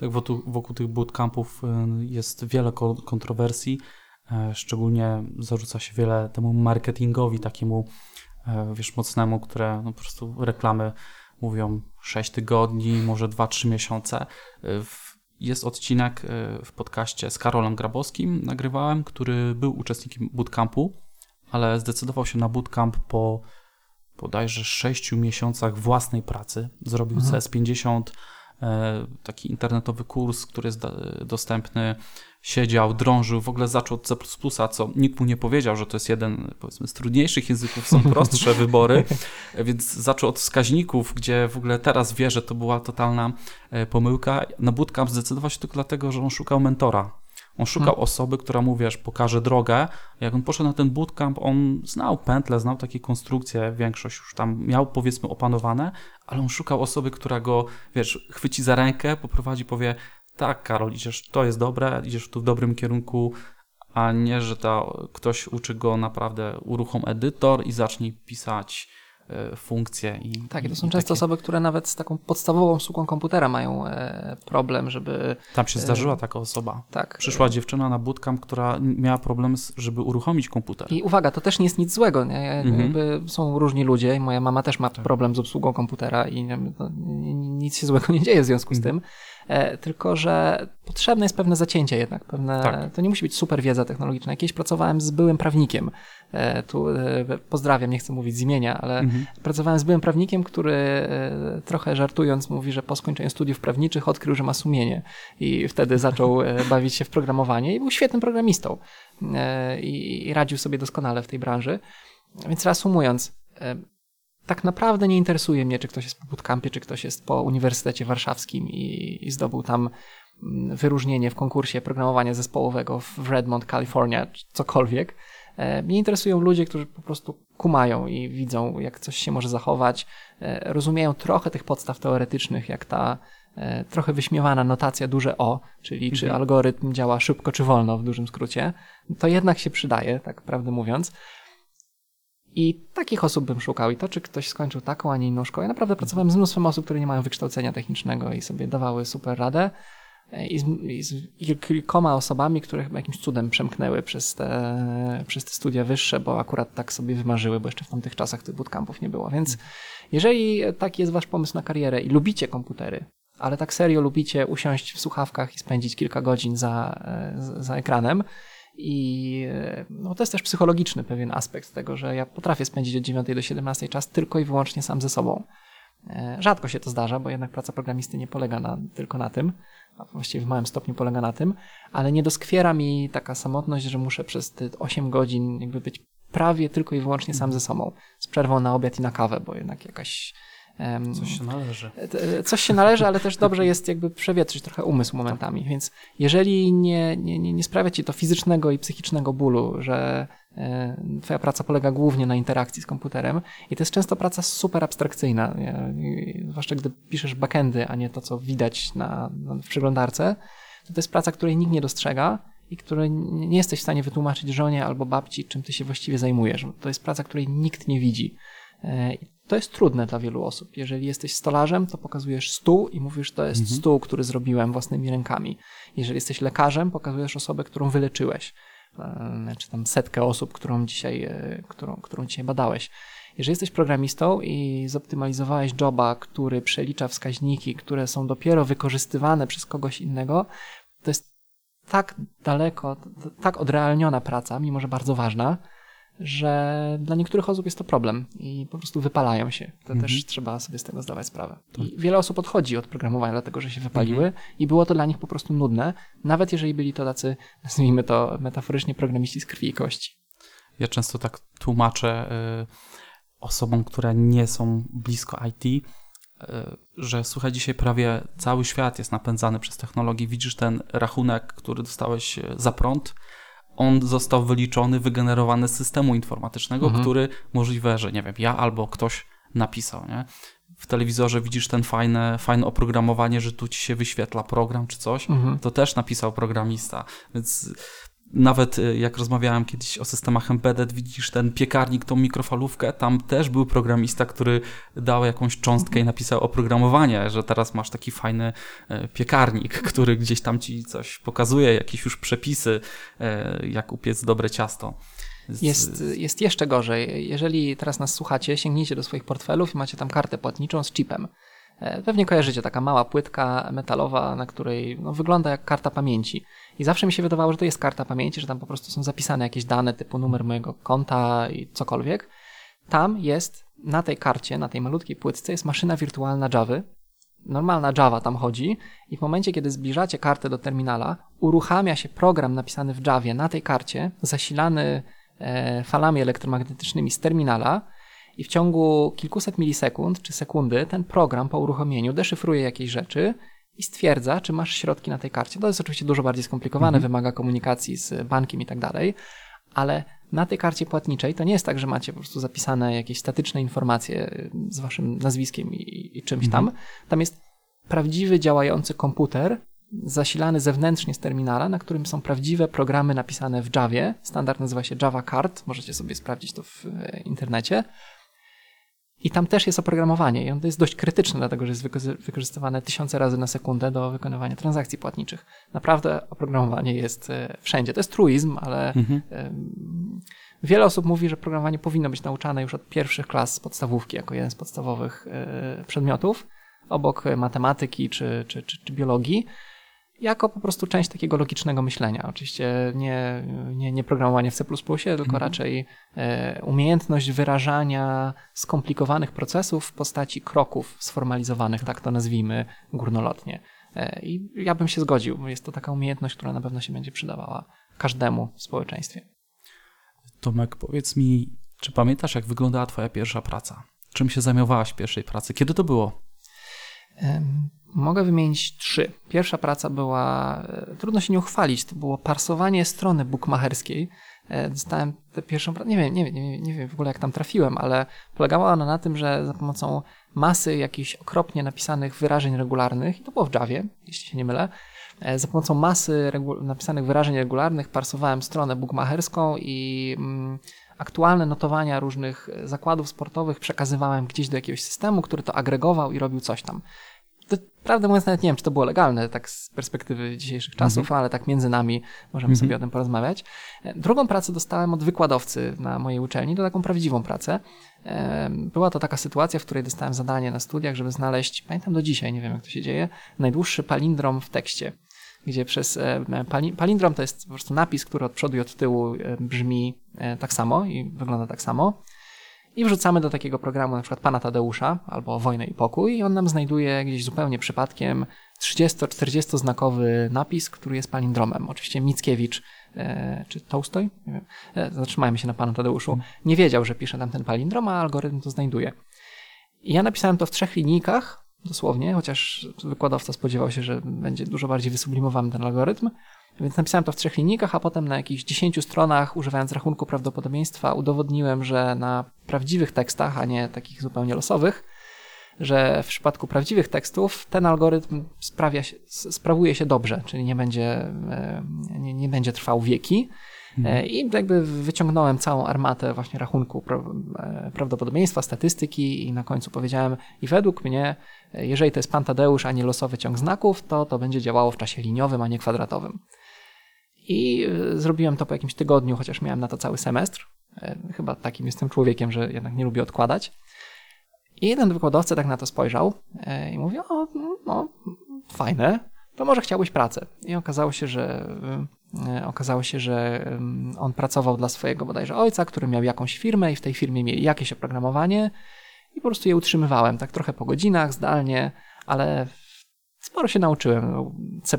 Tak, wokół, wokół tych bootcampów e, jest wiele kontrowersji. E, szczególnie zarzuca się wiele temu marketingowi takiemu, e, wiesz, mocnemu, które no, po prostu reklamy mówią 6 tygodni, może 2-3 miesiące. Jest odcinek w podcaście z Karolem Grabowskim, nagrywałem, który był uczestnikiem bootcampu, ale zdecydował się na bootcamp po bodajże 6 miesiącach własnej pracy. Zrobił mhm. CS50, taki internetowy kurs, który jest dostępny siedział, drążył, w ogóle zaczął od C++, co nikt mu nie powiedział, że to jest jeden powiedzmy z trudniejszych języków, są prostsze wybory, więc zaczął od wskaźników, gdzie w ogóle teraz wie, że to była totalna e, pomyłka. Na bootcamp zdecydował się tylko dlatego, że on szukał mentora. On szukał hmm. osoby, która mu, wiesz, pokaże drogę. Jak on poszedł na ten bootcamp, on znał pętle, znał takie konstrukcje, większość już tam miał, powiedzmy, opanowane, ale on szukał osoby, która go, wiesz, chwyci za rękę, poprowadzi, powie, tak, Karol, idziesz, to jest dobre, idziesz tu w dobrym kierunku, a nie, że to ktoś uczy go naprawdę uruchom edytor i zacznij pisać funkcje. I, tak, i to są często takie... osoby, które nawet z taką podstawową obsługą komputera mają e, problem, żeby... Tam się zdarzyła taka osoba. Tak. Przyszła dziewczyna na bootcamp, która miała problem, żeby uruchomić komputer. I uwaga, to też nie jest nic złego. Nie? Mhm. Są różni ludzie i moja mama też ma tak. problem z obsługą komputera i nic się złego nie dzieje w związku z mhm. tym. E, tylko że potrzebne jest pewne zacięcie jednak, pewne, tak. to nie musi być super wiedza technologiczna. Kiedyś pracowałem z byłym prawnikiem, e, tu e, pozdrawiam, nie chcę mówić z imienia, ale mhm. pracowałem z byłym prawnikiem, który trochę żartując mówi, że po skończeniu studiów prawniczych odkrył, że ma sumienie i wtedy zaczął bawić się w programowanie i był świetnym programistą i radził sobie doskonale w tej branży. Więc reasumując, tak naprawdę nie interesuje mnie, czy ktoś jest po bootcampie, czy ktoś jest po Uniwersytecie Warszawskim i, i zdobył tam mm, wyróżnienie w konkursie programowania zespołowego w Redmond, Kalifornia, czy cokolwiek. E, mnie interesują ludzie, którzy po prostu kumają i widzą, jak coś się może zachować, e, rozumieją trochę tych podstaw teoretycznych, jak ta e, trochę wyśmiewana notacja duże O, czyli mhm. czy algorytm działa szybko czy wolno w dużym skrócie. To jednak się przydaje, tak prawdę mówiąc. I takich osób bym szukał. I to, czy ktoś skończył taką, a nie inną szkołę. Ja naprawdę pracowałem z mnóstwem osób, które nie mają wykształcenia technicznego i sobie dawały super radę. I z, i z kilkoma osobami, które chyba jakimś cudem przemknęły przez te, przez te studia wyższe, bo akurat tak sobie wymarzyły, bo jeszcze w tamtych czasach tych bootcampów nie było. Więc jeżeli taki jest wasz pomysł na karierę i lubicie komputery, ale tak serio lubicie usiąść w słuchawkach i spędzić kilka godzin za, za ekranem, i no, to jest też psychologiczny pewien aspekt tego, że ja potrafię spędzić od 9 do 17 czas tylko i wyłącznie sam ze sobą. E, rzadko się to zdarza, bo jednak praca programisty nie polega na, tylko na tym, a właściwie w małym stopniu polega na tym, ale nie doskwiera mi taka samotność, że muszę przez te 8 godzin jakby być prawie tylko i wyłącznie sam ze sobą, z przerwą na obiad i na kawę, bo jednak jakaś Coś się należy. Coś się należy, ale też dobrze jest jakby przewietrzyć trochę umysł momentami. Więc jeżeli nie, nie, nie, sprawia ci to fizycznego i psychicznego bólu, że e, twoja praca polega głównie na interakcji z komputerem i to jest często praca super abstrakcyjna, zwłaszcza gdy piszesz backendy, a nie to, co widać na, w przeglądarce, to to jest praca, której nikt nie dostrzega i której nie jesteś w stanie wytłumaczyć żonie albo babci, czym ty się właściwie zajmujesz. To jest praca, której nikt nie widzi. To jest trudne dla wielu osób. Jeżeli jesteś stolarzem, to pokazujesz stół i mówisz, to jest mhm. stół, który zrobiłem własnymi rękami. Jeżeli jesteś lekarzem, pokazujesz osobę, którą wyleczyłeś. E, czy tam setkę osób, którą dzisiaj, e, którą, którą dzisiaj badałeś. Jeżeli jesteś programistą i zoptymalizowałeś joba, który przelicza wskaźniki, które są dopiero wykorzystywane przez kogoś innego, to jest tak daleko, tak odrealniona praca, mimo że bardzo ważna, że dla niektórych osób jest to problem i po prostu wypalają się. To mhm. też trzeba sobie z tego zdawać sprawę. Tak. I wiele osób odchodzi od programowania, dlatego że się wypaliły mhm. i było to dla nich po prostu nudne, nawet jeżeli byli to tacy, nazwijmy to metaforycznie, programiści z krwi i kości. Ja często tak tłumaczę y, osobom, które nie są blisko IT, y, że słuchaj, dzisiaj prawie cały świat jest napędzany przez technologię. Widzisz ten rachunek, który dostałeś y, za prąd, on został wyliczony, wygenerowany z systemu informatycznego, mhm. który możliwe, że nie wiem, ja albo ktoś napisał, nie? W telewizorze widzisz ten fajne, fajne oprogramowanie, że tu ci się wyświetla program czy coś, mhm. to też napisał programista. Więc nawet y, jak rozmawiałem kiedyś o systemach embedded, widzisz ten piekarnik, tą mikrofalówkę, tam też był programista, który dał jakąś cząstkę i napisał oprogramowanie, że teraz masz taki fajny e, piekarnik, który gdzieś tam ci coś pokazuje, jakieś już przepisy, e, jak upiec dobre ciasto. Jest, jest jeszcze gorzej. Jeżeli teraz nas słuchacie, sięgnijcie do swoich portfelów i macie tam kartę płatniczą z chipem. E, pewnie kojarzycie, taka mała płytka metalowa, na której no, wygląda jak karta pamięci. I zawsze mi się wydawało, że to jest karta pamięci, że tam po prostu są zapisane jakieś dane typu numer mojego konta i cokolwiek. Tam jest, na tej karcie, na tej malutkiej płytce jest maszyna wirtualna Java. Normalna Java tam chodzi i w momencie, kiedy zbliżacie kartę do terminala, uruchamia się program napisany w Javie na tej karcie, zasilany e, falami elektromagnetycznymi z terminala i w ciągu kilkuset milisekund czy sekundy ten program po uruchomieniu deszyfruje jakieś rzeczy i stwierdza, czy masz środki na tej karcie. To jest oczywiście dużo bardziej skomplikowane, Mhm. wymaga komunikacji z bankiem i tak dalej, ale na tej karcie płatniczej to nie jest tak, że macie po prostu zapisane jakieś statyczne informacje y, z waszym nazwiskiem i, i czymś tam. Tam jest prawdziwy działający komputer zasilany zewnętrznie z terminala, na którym są prawdziwe programy napisane w Javie. Standard nazywa się Java Card, możecie sobie sprawdzić to w e, internecie. I tam też jest oprogramowanie i on jest dość krytyczne, dlatego że jest wyko- wykorzystywane tysiące razy na sekundę do wykonywania transakcji płatniczych. Naprawdę oprogramowanie jest e, wszędzie. To jest truizm, ale Mhm. wiele osób mówi, że programowanie powinno być nauczane już od pierwszych klas podstawówki, jako jeden z podstawowych e, przedmiotów, obok matematyki czy, czy, czy, czy biologii jako po prostu część takiego logicznego myślenia. Oczywiście nie, nie, nie programowanie w C, tylko Mhm. raczej e, umiejętność wyrażania skomplikowanych procesów w postaci kroków sformalizowanych, tak to nazwijmy górnolotnie. E, I ja bym się zgodził. Jest to taka umiejętność, która na pewno się będzie przydawała każdemu w społeczeństwie. Tomek, powiedz mi, czy pamiętasz, jak wyglądała Twoja pierwsza praca? Czym się zajmowałaś w pierwszej pracy? Kiedy to było? Mogę wymienić trzy. Pierwsza praca była, e, trudno się nie uchwalić, to było parsowanie strony bookmacherskiej. E, Dostałem tę pierwszą pracę, nie wiem, nie, nie, nie wiem w ogóle jak tam trafiłem, ale polegała ona na tym, że za pomocą masy jakichś okropnie napisanych wyrażeń regularnych, i to było w Javie, jeśli się nie mylę, e, za pomocą masy regu- napisanych wyrażeń regularnych parsowałem stronę bookmacherską i mm, aktualne notowania różnych zakładów sportowych przekazywałem gdzieś do jakiegoś systemu, który to agregował i robił coś tam. Prawdę mówiąc, nawet nie wiem, czy to było legalne, tak z perspektywy dzisiejszych czasów, ale tak między nami możemy sobie o tym porozmawiać. E, Drugą pracę dostałem od wykładowcy na mojej uczelni, to taką prawdziwą pracę. E, Była to taka sytuacja, w której dostałem zadanie na studiach, żeby znaleźć, pamiętam do dzisiaj, nie wiem jak to się dzieje, najdłuższy palindrom w tekście gdzie przez e, pali, palindrom to jest po prostu napis, który od przodu i od tyłu brzmi tak samo i wygląda tak samo. I wrzucamy do takiego programu na przykład Pana Tadeusza albo Wojnę i Pokój i on nam znajduje gdzieś zupełnie przypadkiem 30-40 znakowy napis, który jest palindromem. Oczywiście Mickiewicz e, czy Tolstoj, nie wiem, e, zatrzymajmy się na Panu Tadeuszu, nie wiedział, że pisze tam ten palindrom, a algorytm to znajduje. I ja napisałem to w trzech linijkach, dosłownie, chociaż wykładowca spodziewał się, że będzie dużo bardziej wysublimowany ten algorytm. Więc napisałem to w trzech linijkach, a potem na jakichś 10 stronach, używając rachunku prawdopodobieństwa, udowodniłem, że na prawdziwych tekstach, a nie takich zupełnie losowych, że w przypadku prawdziwych tekstów ten algorytm sprawia się, sprawuje się dobrze, czyli nie będzie, e, nie, nie będzie trwał wieki. E, I jakby wyciągnąłem całą armatę właśnie rachunku e, prawdopodobieństwa, statystyki i na końcu powiedziałem i według mnie, jeżeli to jest pan Tadeusz, a nie losowy ciąg znaków, to to będzie działało w czasie liniowym, a nie kwadratowym. I e, zrobiłem to po jakimś tygodniu, chociaż miałem na to cały semestr. E, Chyba takim jestem człowiekiem, że jednak nie lubię odkładać. I jeden wykładowca tak na to spojrzał e, i mówi, o, no, fajne, to może chciałbyś pracę. I okazało się, że okazało się, że on pracował dla swojego bodajże ojca, który miał jakąś firmę i w tej firmie mieli jakieś oprogramowanie i po prostu je utrzymywałem, tak trochę po godzinach, zdalnie, ale sporo się nauczyłem. No, C++,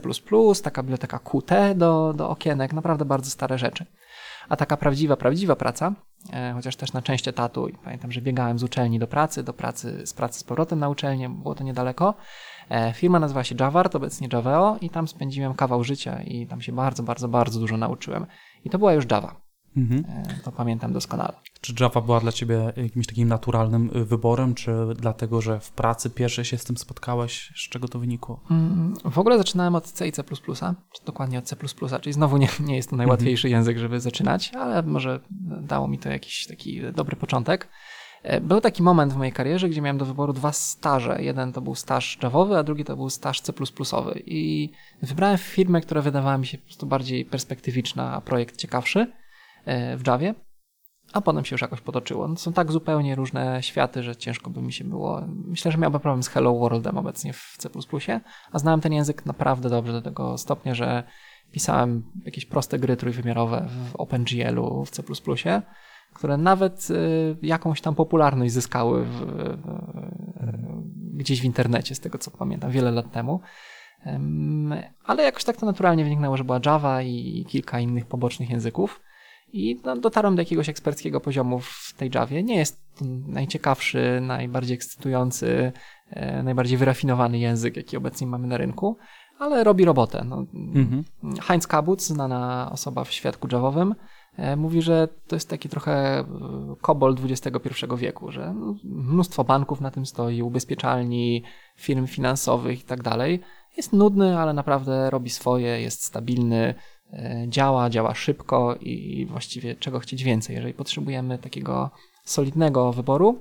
taka biblioteka Qt do, do okienek, naprawdę bardzo stare rzeczy. A taka prawdziwa, prawdziwa praca, e, chociaż też na część etatu, i pamiętam, że biegałem z uczelni do pracy, do pracy, z pracy z powrotem na uczelnię, było to niedaleko. E, Firma nazywa się Javart, obecnie Javeo i tam spędziłem kawał życia i tam się bardzo, bardzo, bardzo dużo nauczyłem. I to była już Java. Mhm. E, To pamiętam doskonale. Czy Java była dla Ciebie jakimś takim naturalnym y, wyborem, czy dlatego, że w pracy pierwszej się z tym spotkałeś? Z czego to wynikło? Mm, W ogóle zaczynałem od C i C++, czy dokładnie od C++, czyli znowu nie, nie jest to najłatwiejszy język, żeby zaczynać, ale może dało mi to jakiś taki dobry początek. E, Był taki moment w mojej karierze, gdzie miałem do wyboru dwa staże. Jeden to był staż Javowy, a drugi to był staż C++. I wybrałem firmę, która wydawała mi się po prostu bardziej perspektywiczna, a projekt ciekawszy w Javie. A potem się już jakoś potoczyło. No, są tak zupełnie różne światy, że ciężko by mi się było. Myślę, że miałbym problem z Hello Worldem obecnie w C, a znałem ten język naprawdę dobrze do tego stopnia, że pisałem jakieś proste gry trójwymiarowe w OpenGL-u w C, które nawet y, jakąś tam popularność zyskały w, gdzieś w internecie, z tego co pamiętam, wiele lat temu. Em, Ale jakoś tak to naturalnie wyniknęło, że była Java i kilka innych pobocznych języków. I no, dotarłem do jakiegoś eksperckiego poziomu w tej Javie. Nie jest najciekawszy, najbardziej ekscytujący najbardziej wyrafinowany język, jaki obecnie mamy na rynku, ale robi robotę. No, mhm. Heinz Kabutz, znana osoba w świadku javowym, E, mówi, że to jest taki trochę e, kobol XXI wieku, że no, mnóstwo banków na tym stoi, ubezpieczalni, firm finansowych i tak dalej. Jest nudny, ale naprawdę robi swoje, jest stabilny, e, działa, działa szybko i właściwie czego chcieć więcej. Jeżeli potrzebujemy takiego solidnego wyboru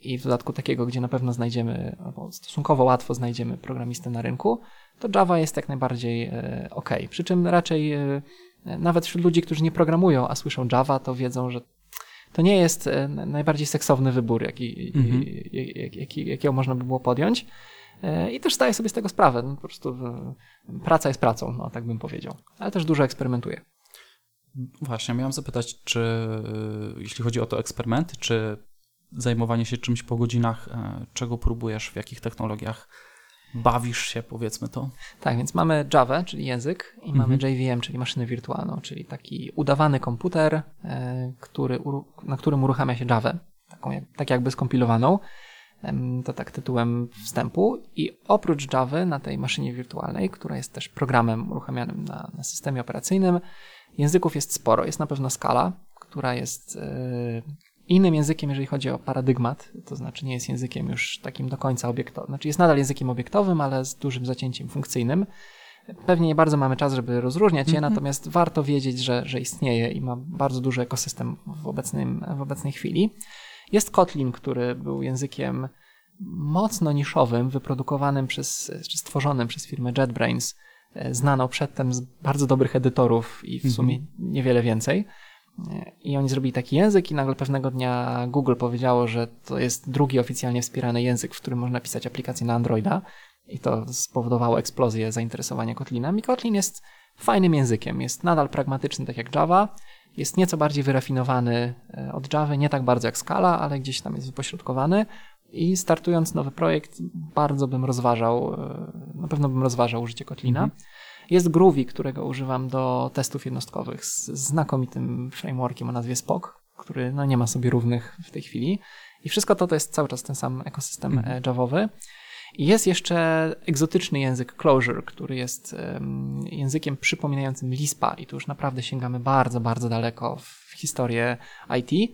i w dodatku takiego, gdzie na pewno znajdziemy, albo stosunkowo łatwo znajdziemy programistę na rynku, to Java jest jak najbardziej ok. Przy czym raczej nawet wśród ludzi, którzy nie programują, a słyszą Java, to wiedzą, że to nie jest e, najbardziej seksowny wybór, jaki, mhm. jaki, jakiego można by było podjąć. E, I też zdaję sobie z tego sprawę. No, po prostu e, praca jest pracą, no, tak bym powiedział. Ale też dużo eksperymentuję. Właśnie, miałem zapytać, czy jeśli chodzi o to eksperymenty, czy zajmowanie się czymś po godzinach, czego próbujesz, w jakich technologiach bawisz się, powiedzmy to. Tak, więc mamy Java, czyli język, i mhm. mamy JVM, czyli maszynę wirtualną, czyli taki udawany komputer, e, który, na którym uruchamia się Java, taką, tak jakby skompilowaną. To tak tytułem wstępu. I oprócz Java na tej maszynie wirtualnej, która jest też programem uruchamianym na, na systemie operacyjnym, języków jest sporo. Jest na pewno Scala, która jest e, innym językiem, jeżeli chodzi o paradygmat, to znaczy nie jest językiem już takim do końca obiektowym, znaczy jest nadal językiem obiektowym, ale z dużym zacięciem funkcyjnym. Pewnie nie bardzo mamy czas, żeby rozróżniać je, mm -hmm. natomiast warto wiedzieć, że, że istnieje i ma bardzo duży ekosystem w, obecnym, w obecnej chwili. Jest Kotlin, który był językiem mocno niszowym, wyprodukowanym przez, czy stworzonym przez firmę JetBrains, e, znaną przedtem z bardzo dobrych edytorów i w mm -hmm. sumie niewiele więcej. I oni zrobili taki język i nagle pewnego dnia Google powiedziało, że to jest drugi oficjalnie wspierany język, w którym można pisać aplikacje na Androida i to spowodowało eksplozję zainteresowania Kotlinem. I Kotlin jest fajnym językiem, jest nadal pragmatyczny tak jak Java, jest nieco bardziej wyrafinowany e, od Java, nie tak bardzo jak Scala, ale gdzieś tam jest wypośrodkowany i startując nowy projekt bardzo bym rozważał, e, na pewno bym rozważał użycie Kotlina. Mhm. Jest Groovy, którego używam do testów jednostkowych z znakomitym frameworkiem o nazwie Spock, który no, nie ma sobie równych w tej chwili. I wszystko to to jest cały czas ten sam ekosystem mm. Javowy. Jest jeszcze egzotyczny język Clojure, który jest językiem przypominającym Lispa i tu już naprawdę sięgamy bardzo, bardzo daleko w historię IT.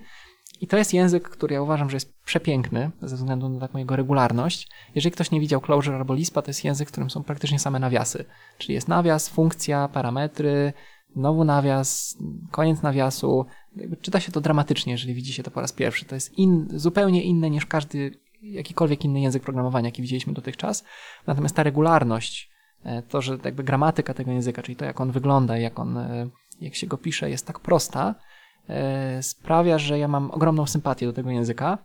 I to jest język, który ja uważam, że jest przepiękny ze względu na taką jego regularność. Jeżeli ktoś nie widział Clojure albo Lispa, to jest język, w którym są praktycznie same nawiasy. Czyli jest nawias, funkcja, parametry, znowu nawias, koniec nawiasu. czyta się to dramatycznie, jeżeli widzi się to po raz pierwszy. To jest in, zupełnie inne niż każdy, jakikolwiek inny język programowania, jaki widzieliśmy dotychczas. Natomiast ta regularność, e, to, że jakby gramatyka tego języka, czyli to, jak on wygląda, jak on, e, jak się go pisze, jest tak prosta, E, sprawia, że ja mam ogromną sympatię do tego języka,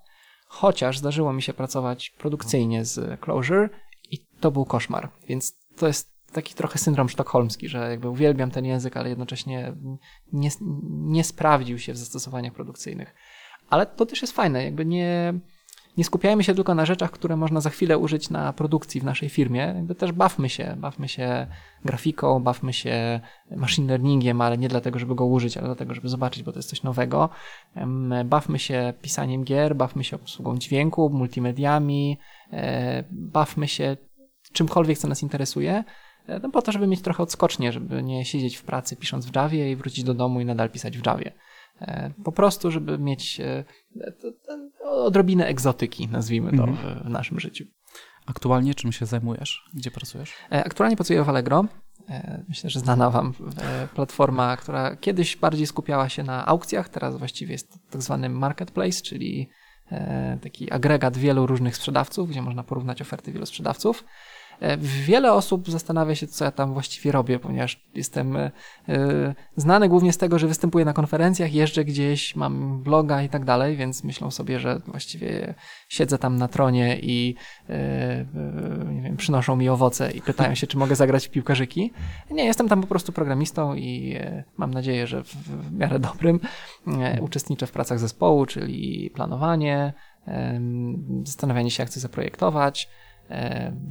chociaż zdarzyło mi się pracować produkcyjnie z Clojure i to był koszmar. Więc to jest taki trochę syndrom sztokholmski, że jakby uwielbiam ten język, ale jednocześnie nie, nie sprawdził się w zastosowaniach produkcyjnych. Ale to też jest fajne, jakby nie, nie skupiajmy się tylko na rzeczach, które można za chwilę użyć na produkcji w naszej firmie. Jakby też bawmy się, bawmy się grafiką, bawmy się machine learningiem, ale nie dlatego, żeby go użyć, ale dlatego, żeby zobaczyć, bo to jest coś nowego. Bawmy się pisaniem gier, bawmy się obsługą dźwięku, multimediami, e, bawmy się czymkolwiek, co nas interesuje, e, no po to, żeby mieć trochę odskocznie, żeby nie siedzieć w pracy pisząc w Javie i wrócić do domu i nadal pisać w Javie. E, po prostu, żeby mieć odrobinę egzotyki, nazwijmy to, mhm. w naszym życiu. Aktualnie czym się zajmujesz? Gdzie pracujesz? E, aktualnie pracuję w Allegro. E, myślę, że znana Wam e, platforma, która kiedyś bardziej skupiała się na aukcjach, teraz właściwie jest tak zwany marketplace, czyli taki agregat wielu różnych sprzedawców, gdzie można porównać oferty wielu sprzedawców. E, wiele osób zastanawia się, co ja tam właściwie robię, ponieważ jestem e, e, znany głównie z tego, że występuję na konferencjach, jeżdżę gdzieś, mam bloga i tak dalej, więc myślą sobie, że właściwie siedzę tam na tronie i nie wiem, przynoszą mi owoce i pytają się, czy mogę zagrać w piłkarzyki. Nie, jestem tam po prostu programistą i mam nadzieję, że w miarę dobrym uczestniczę w pracach zespołu, czyli planowanie, zastanawianie się, jak chcę zaprojektować,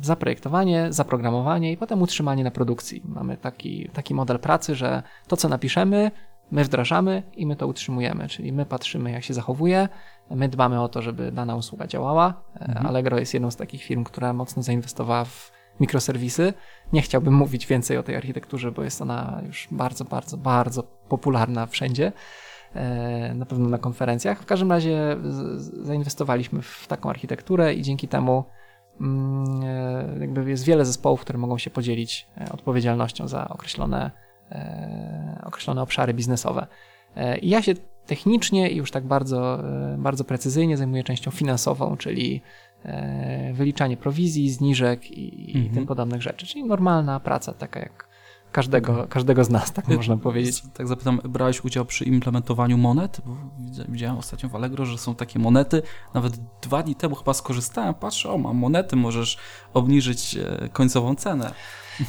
zaprojektowanie, zaprogramowanie i potem utrzymanie na produkcji. Mamy taki, taki model pracy, że to, co napiszemy, My wdrażamy i my to utrzymujemy, czyli my patrzymy, jak się zachowuje, my dbamy o to, żeby dana usługa działała. Mhm. Allegro jest jedną z takich firm, która mocno zainwestowała w mikroserwisy. Nie chciałbym mówić więcej o tej architekturze, bo jest ona już bardzo, bardzo, bardzo popularna wszędzie. E, na pewno na konferencjach. W każdym razie zainwestowaliśmy w taką architekturę i dzięki temu e, jakby jest wiele zespołów, które mogą się podzielić e, odpowiedzialnością za określone, określone obszary biznesowe. I ja się technicznie i już tak bardzo, bardzo precyzyjnie zajmuję częścią finansową, czyli wyliczanie prowizji, zniżek i, mhm. i tym podobnych rzeczy, czyli normalna praca, taka jak każdego, każdego z nas, tak można powiedzieć. Tak zapytam, brałeś udział przy implementowaniu monet? Bo widziałem ostatnio w Allegro, że są takie monety. Nawet dwa dni temu chyba skorzystałem, patrzę, o mam monety, możesz obniżyć e, końcową cenę.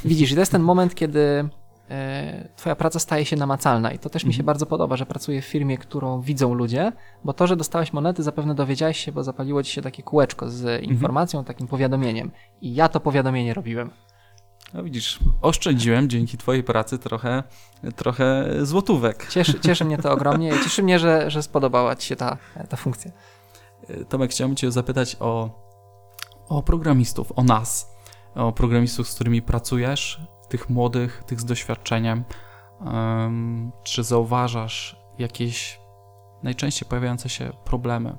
Widzisz, to jest ten moment, kiedy e, twoja praca staje się namacalna i to też mi się mhm. bardzo podoba, że pracuję w firmie, którą widzą ludzie, bo to, że dostałeś monety zapewne dowiedziałeś się, bo zapaliło ci się takie kółeczko z mhm. informacją, takim powiadomieniem i ja to powiadomienie robiłem. No widzisz, oszczędziłem dzięki twojej pracy trochę, trochę złotówek. Cieszy, cieszy mnie to ogromnie i cieszy mnie, że, że spodobała ci się ta, ta funkcja. Tomek, chciałbym cię zapytać o, o programistów, o nas, o programistów, z którymi pracujesz, tych młodych, tych z doświadczeniem. Um, czy zauważasz jakieś najczęściej pojawiające się problemy e,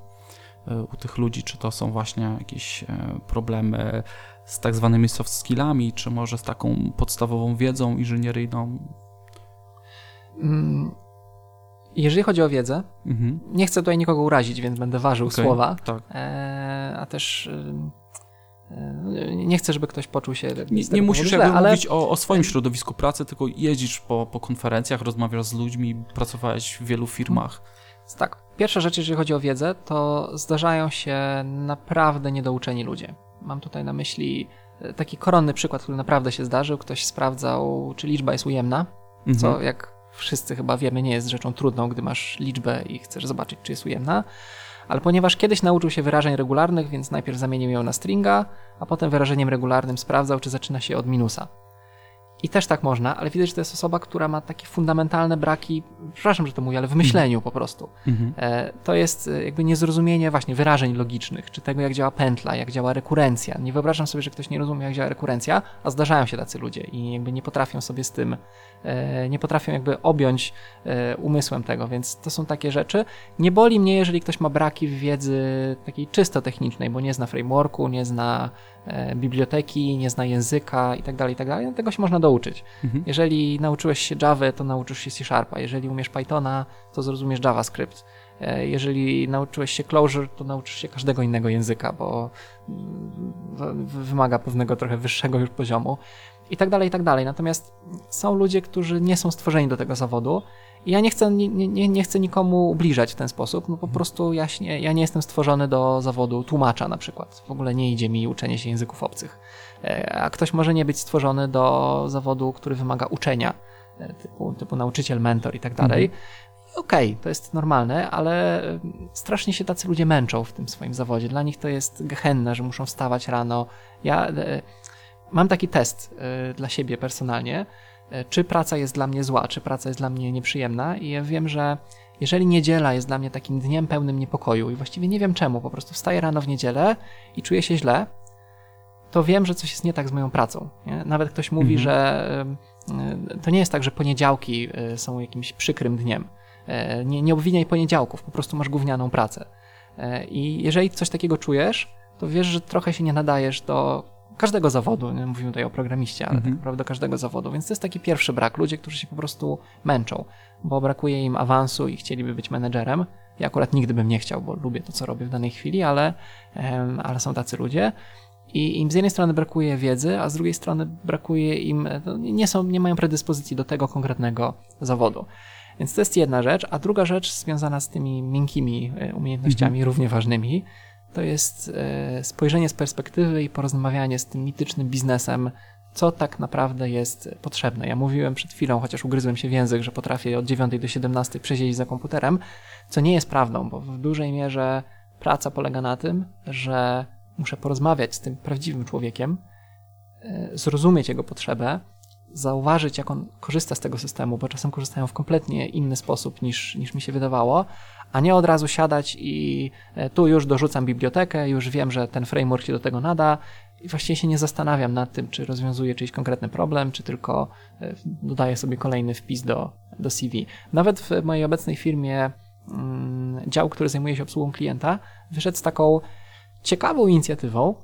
u tych ludzi? Czy to są właśnie jakieś e, problemy z tak zwanymi soft skillami, czy może z taką podstawową wiedzą inżynieryjną? Mm, jeżeli chodzi o wiedzę, mhm. nie chcę tutaj nikogo urazić, więc będę ważył okay, słowa, tak. e, a też e, nie chcę, żeby ktoś poczuł się. Nie, nie musisz źle, ale... mówić o, o, swoim środowisku pracy, tylko jeździsz po, po konferencjach, rozmawiasz z ludźmi, pracowałeś w wielu firmach. Tak. Pierwsza rzecz, jeżeli chodzi o wiedzę, to zdarzają się naprawdę niedouczeni ludzie. Mam tutaj na myśli e, taki koronny przykład, który naprawdę się zdarzył. Ktoś sprawdzał, czy liczba jest ujemna, mhm. co jak wszyscy chyba wiemy, nie jest rzeczą trudną, gdy masz liczbę i chcesz zobaczyć, czy jest ujemna. Ale ponieważ kiedyś nauczył się wyrażeń regularnych, więc najpierw zamienił ją na stringa, a potem wyrażeniem regularnym sprawdzał, czy zaczyna się od minusa. I też tak można, ale widać, że to jest osoba, która ma takie fundamentalne braki, przepraszam, że to mówię, ale w myśleniu po prostu. Mhm. E, to jest e, jakby niezrozumienie właśnie wyrażeń logicznych, czy tego, jak działa pętla, jak działa rekurencja. Nie wyobrażam sobie, że ktoś nie rozumie, jak działa rekurencja, a zdarzają się tacy ludzie i jakby nie potrafią sobie z tym, nie potrafią jakby objąć umysłem tego, więc to są takie rzeczy. Nie boli mnie, jeżeli ktoś ma braki w wiedzy takiej czysto technicznej, bo nie zna frameworku, nie zna E, biblioteki, nie zna języka itd., tak itd., tak tego się można douczyć. Mhm. Jeżeli nauczyłeś się Java, to nauczysz się C Sharpa. Jeżeli umiesz Pythona, to zrozumiesz JavaScript. E, jeżeli nauczyłeś się Clojure, to nauczysz się każdego innego języka, bo mm, wymaga pewnego trochę wyższego już poziomu i tak dalej, i tak dalej. Natomiast są ludzie, którzy nie są stworzeni do tego zawodu i ja nie chcę, nie, nie, nie chcę nikomu ubliżać w ten sposób, no po mhm. prostu ja, ja nie jestem stworzony do zawodu tłumacza na przykład. W ogóle nie idzie mi uczenie się języków obcych. E, a ktoś może nie być stworzony do zawodu, który wymaga uczenia, e, typu, typu nauczyciel, mentor i tak dalej. Mhm. Okej, okay, to jest normalne, ale e, strasznie się tacy ludzie męczą w tym swoim zawodzie. Dla nich to jest gehenne, że muszą wstawać rano. Ja mam taki test dla siebie personalnie, E, czy praca jest dla mnie zła, czy praca jest dla mnie nieprzyjemna. I ja wiem, że jeżeli niedziela jest dla mnie takim dniem pełnym niepokoju i właściwie nie wiem czemu, po prostu wstaję rano w niedzielę i czuję się źle, to wiem, że coś jest nie tak z moją pracą. Nie? Nawet ktoś mówi, mhm. że to nie jest tak, że poniedziałki e, są jakimś przykrym dniem. E, nie, nie obwiniaj poniedziałków, po prostu masz gównianą pracę. I jeżeli coś takiego czujesz, to wiesz, że trochę się nie nadajesz do każdego zawodu, nie mówimy tutaj o programiście, ale tak mhm. naprawdę każdego zawodu, więc to jest taki pierwszy brak. Ludzie, którzy się po prostu męczą, bo brakuje im awansu i chcieliby być menedżerem. Ja akurat nigdy bym nie chciał, bo lubię to, co robię w danej chwili, ale, ale są tacy ludzie. I im z jednej strony brakuje wiedzy, a z drugiej strony brakuje im, no, nie, są, nie mają predyspozycji do tego konkretnego zawodu. Więc to jest jedna rzecz, a druga rzecz związana z tymi miękkimi e, umiejętnościami, mhm. równie ważnymi, to jest e, spojrzenie z perspektywy i porozmawianie z tym mitycznym biznesem, co tak naprawdę jest potrzebne. Ja mówiłem przed chwilą, chociaż ugryzłem się w język, że potrafię od 9 do 17 przesiedzieć za komputerem, co nie jest prawdą, bo w dużej mierze praca polega na tym, że muszę porozmawiać z tym prawdziwym człowiekiem, e, zrozumieć jego potrzebę, zauważyć, jak on korzysta z tego systemu, bo czasem korzystają w kompletnie inny sposób niż, niż mi się wydawało, a nie od razu siadać i e, tu już dorzucam bibliotekę, już wiem, że ten framework się do tego nada i właściwie się nie zastanawiam nad tym, czy rozwiązuję czyjś konkretny problem, czy tylko e, dodaję sobie kolejny wpis do, do CV. Nawet w mojej obecnej firmie mm, dział, który zajmuje się obsługą klienta, wyszedł z taką ciekawą inicjatywą,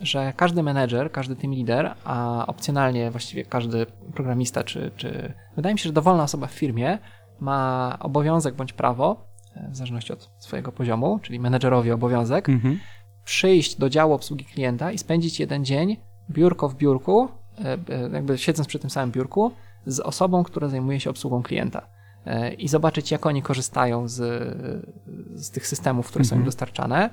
że każdy menedżer, każdy team leader, a opcjonalnie właściwie każdy programista, czy, czy wydaje mi się, że dowolna osoba w firmie ma obowiązek bądź prawo, w zależności od swojego poziomu, czyli menedżerowi obowiązek, mhm. przyjść do działu obsługi klienta i spędzić jeden dzień biurko w biurku, e, e, jakby siedząc przy tym samym biurku, z osobą, która zajmuje się obsługą klienta i zobaczyć, jak oni korzystają z, z tych systemów, które mhm. są im mhm. dostarczane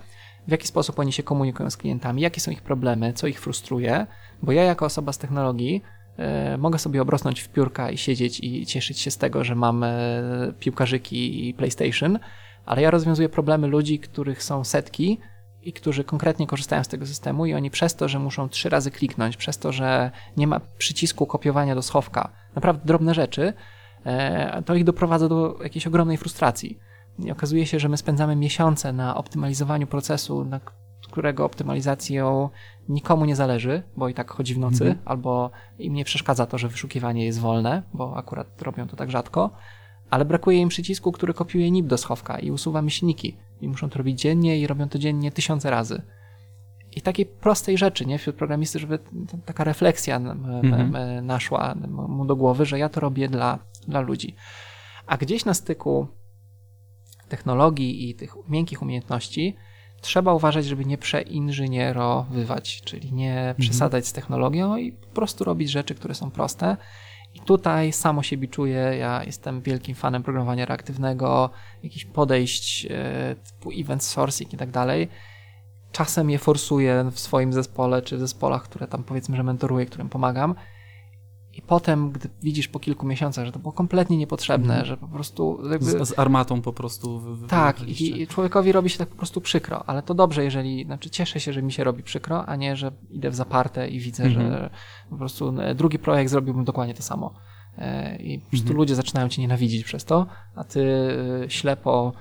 w jaki sposób oni się komunikują z klientami, jakie są ich problemy, co ich frustruje, bo ja jako osoba z technologii e, mogę sobie obrosnąć w piórka i siedzieć i cieszyć się z tego, że mam e, piłkarzyki i PlayStation, ale ja rozwiązuję problemy ludzi, których są setki i którzy konkretnie korzystają z tego systemu i oni przez to, że muszą trzy razy kliknąć, przez to, że nie ma przycisku kopiowania do schowka, naprawdę drobne rzeczy, e, to ich doprowadza do jakiejś ogromnej frustracji. I okazuje się, że my spędzamy miesiące na optymalizowaniu procesu, na którego optymalizacją nikomu nie zależy, bo i tak chodzi w nocy, mhm. albo im nie przeszkadza to, że wyszukiwanie jest wolne, bo akurat robią to tak rzadko, ale brakuje im przycisku, który kopiuje NIP do schowka i usuwa myślniki. I muszą to robić dziennie i robią to dziennie tysiące razy. I takiej prostej rzeczy, nie, wśród programisty, żeby taka refleksja mhm. naszła mu do głowy, że ja to robię dla, dla ludzi. A gdzieś na styku technologii i tych miękkich umiejętności, trzeba uważać, żeby nie przeinżynierowywać, czyli nie mhm. przesadzać z technologią i po prostu robić rzeczy, które są proste. I tutaj samo siebie czuję, ja jestem wielkim fanem programowania reaktywnego, jakichś podejść e, typu event sourcing i tak dalej. Czasem je forsuję w swoim zespole, czy w zespołach, które tam powiedzmy, że mentoruję, którym pomagam, i potem, gdy widzisz po kilku miesiącach, że to było kompletnie niepotrzebne, mm. że po prostu. Jakby... Z, z, armatą po prostu. tak, i człowiekowi robi się tak po prostu przykro, ale to dobrze, jeżeli. Znaczy, cieszę się, że mi się robi przykro, a nie, że idę w zaparte i widzę, mm -hmm. że mhm. po prostu e, drugi projekt zrobiłbym dokładnie to samo. E, I po prostu mm -hmm. ludzie zaczynają cię nienawidzić przez to, a ty e, ślepo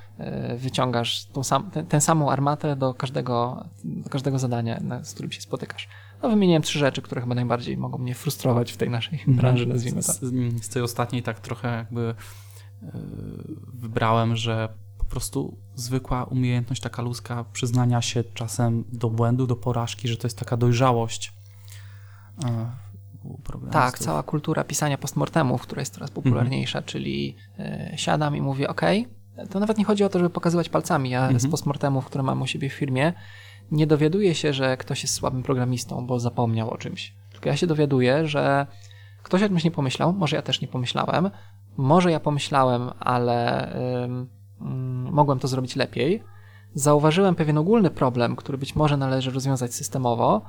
wyciągasz tą sam, tę, tę samą armatę do każdego, do każdego zadania, z którym się spotykasz. No wymieniłem trzy rzeczy, które chyba najbardziej mogą mnie frustrować w tej naszej mhm. branży, nazwijmy to. Z, z tej ostatniej tak trochę jakby yy, wybrałem, że po prostu zwykła umiejętność taka ludzka przyznania się czasem do błędu, do porażki, że to jest taka dojrzałość. Yy, tak, cała kultura pisania postmortemów, która jest coraz popularniejsza, mhm. czyli yy, siadam i mówię, ok, to nawet nie chodzi o to, żeby pokazywać palcami. Ja mhm. z postmortemów, które mam u siebie w firmie, nie dowiaduję się, że ktoś jest słabym programistą, bo zapomniał o czymś. Tylko ja się dowiaduję, że ktoś o czymś nie pomyślał, może ja też nie pomyślałem, może ja pomyślałem, ale mogłem to zrobić lepiej. Zauważyłem pewien ogólny problem, który być może należy rozwiązać systemowo,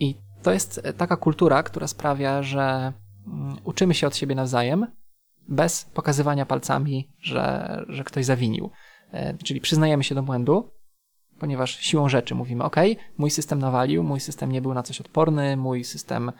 i to jest taka kultura, która sprawia, że uczymy się od siebie nawzajem, bez pokazywania palcami, że, że ktoś zawinił. E, czyli przyznajemy się do błędu, ponieważ siłą rzeczy mówimy, OK, mój system nawalił, mój system nie był na coś odporny, mój system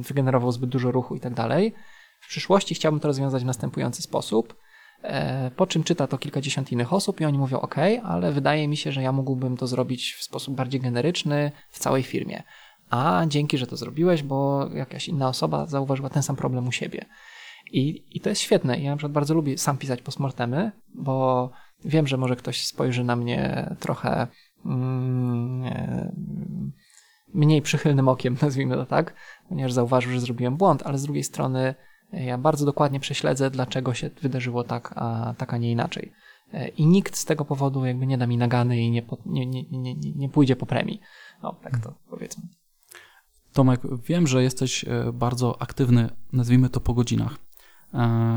wygenerował zbyt dużo ruchu i tak dalej. W przyszłości chciałbym to rozwiązać w następujący sposób. E, po czym czyta to kilkadziesiąt innych osób i oni mówią, OK, ale wydaje mi się, że ja mógłbym to zrobić w sposób bardziej generyczny w całej firmie. A dzięki, że to zrobiłeś, bo jakaś inna osoba zauważyła ten sam problem u siebie. I, i to jest świetne. Ja na przykład bardzo lubię sam pisać postmortemy, bo Wiem, że może ktoś spojrzy na mnie trochę mm, e, mniej przychylnym okiem, nazwijmy to tak, ponieważ zauważył, że zrobiłem błąd, ale z drugiej strony e, ja bardzo dokładnie prześledzę, dlaczego się wydarzyło tak, a tak, a nie inaczej. E, I nikt z tego powodu jakby nie da mi nagany i nie, nie, nie, nie, nie pójdzie po premii. No, tak to powiedzmy. Tomek, wiem, że jesteś bardzo aktywny, nazwijmy to po godzinach,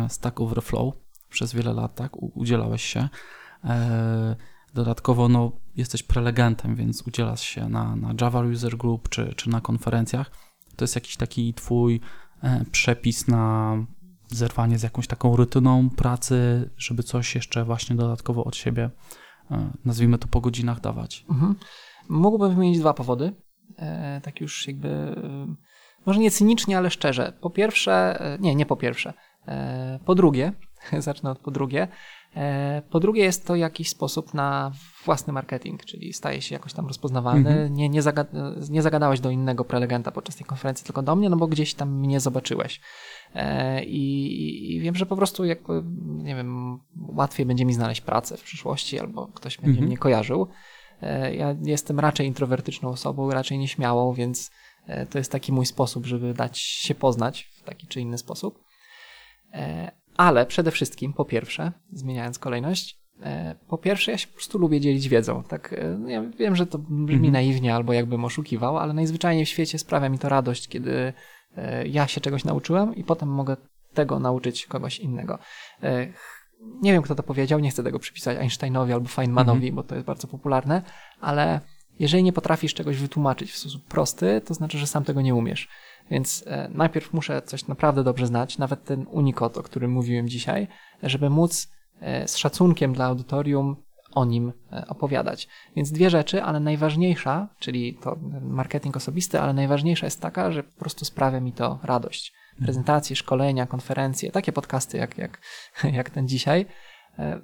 Stack Overflow przez wiele lat, tak, udzielałeś się. E, dodatkowo no, jesteś prelegentem, więc udzielasz się na, na Java User Group czy, czy na konferencjach. To jest jakiś taki twój e, przepis na zerwanie z jakąś taką rutyną pracy, żeby coś jeszcze właśnie dodatkowo od siebie, e, nazwijmy to po godzinach, dawać? Mhm. Mógłbym wymienić dwa powody. Tak już jakby może nie cynicznie, ale szczerze. Po pierwsze, nie, nie po pierwsze. Po drugie, zacznę od po drugie. Po drugie jest to jakiś sposób na własny marketing, czyli staje się jakoś tam rozpoznawalny. Mhm. Nie, nie, zagad nie zagadałeś do innego prelegenta podczas tej konferencji, tylko do mnie, no bo gdzieś tam mnie zobaczyłeś. E, I, I, wiem, że po prostu jakby, nie wiem, łatwiej będzie mi znaleźć pracę w przyszłości, albo ktoś będzie mhm. mnie kojarzył. E, ja jestem raczej introwertyczną osobą, raczej nieśmiałą, więc e, to jest taki mój sposób, żeby dać się poznać w taki czy inny sposób. Ale przede wszystkim, po pierwsze, zmieniając kolejność, po pierwsze, ja się po prostu lubię dzielić wiedzą. Tak, ja wiem, że to brzmi mhm. naiwnie albo jakbym oszukiwał, ale najzwyczajniej w świecie sprawia mi to radość, kiedy E, ja się czegoś nauczyłem i potem mogę tego nauczyć kogoś innego. E, nie wiem, kto to powiedział, nie chcę tego przypisać Einsteinowi albo Feynmanowi, mhm. bo to jest bardzo popularne, ale jeżeli nie potrafisz czegoś wytłumaczyć w sposób prosty, to znaczy, że sam tego nie umiesz. Więc e, najpierw muszę coś naprawdę dobrze znać, nawet ten unikot, o którym mówiłem dzisiaj, żeby móc z szacunkiem dla audytorium o nim e, opowiadać. Więc dwie rzeczy, ale najważniejsza, czyli to marketing osobisty, ale najważniejsza jest taka, że po prostu sprawia mi to radość. Prezentacje, szkolenia, konferencje, takie podcasty jak, jak, jak ten dzisiaj. E,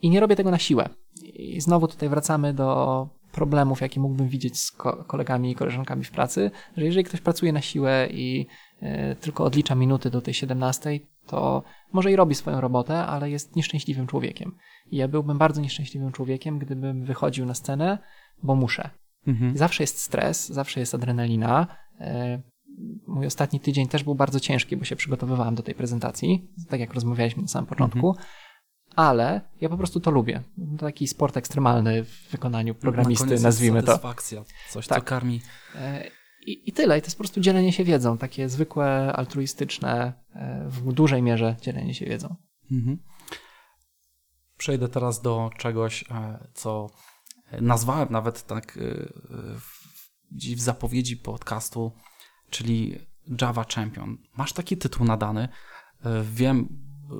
I nie robię tego na siłę. I znowu tutaj wracamy do problemów, jakie mógłbym widzieć z kolegami i koleżankami w pracy, że jeżeli ktoś pracuje na siłę i e, tylko odlicza minuty do tej 17, to może i robi swoją robotę, ale jest nieszczęśliwym człowiekiem. I ja byłbym bardzo nieszczęśliwym człowiekiem, gdybym wychodził na scenę, bo muszę. Mhm. Zawsze jest stres, zawsze jest adrenalina. E, mój ostatni tydzień też był bardzo ciężki, bo się przygotowywałem do tej prezentacji, tak jak rozmawialiśmy na samym początku. Mhm. Ale ja po prostu to lubię. To taki sport ekstremalny w wykonaniu programisty, na nazwijmy to. Satysfakcja, coś, tak. co karmi. E, I, I tyle. I to jest po prostu dzielenie się wiedzą, takie zwykłe, altruistyczne, e, w dużej mierze dzielenie się wiedzą. Mhm. Przejdę teraz do czegoś, e, co nazwałem nawet tak w zapowiedzi podcastu, czyli Java Champion. Masz taki tytuł nadany. Wiem,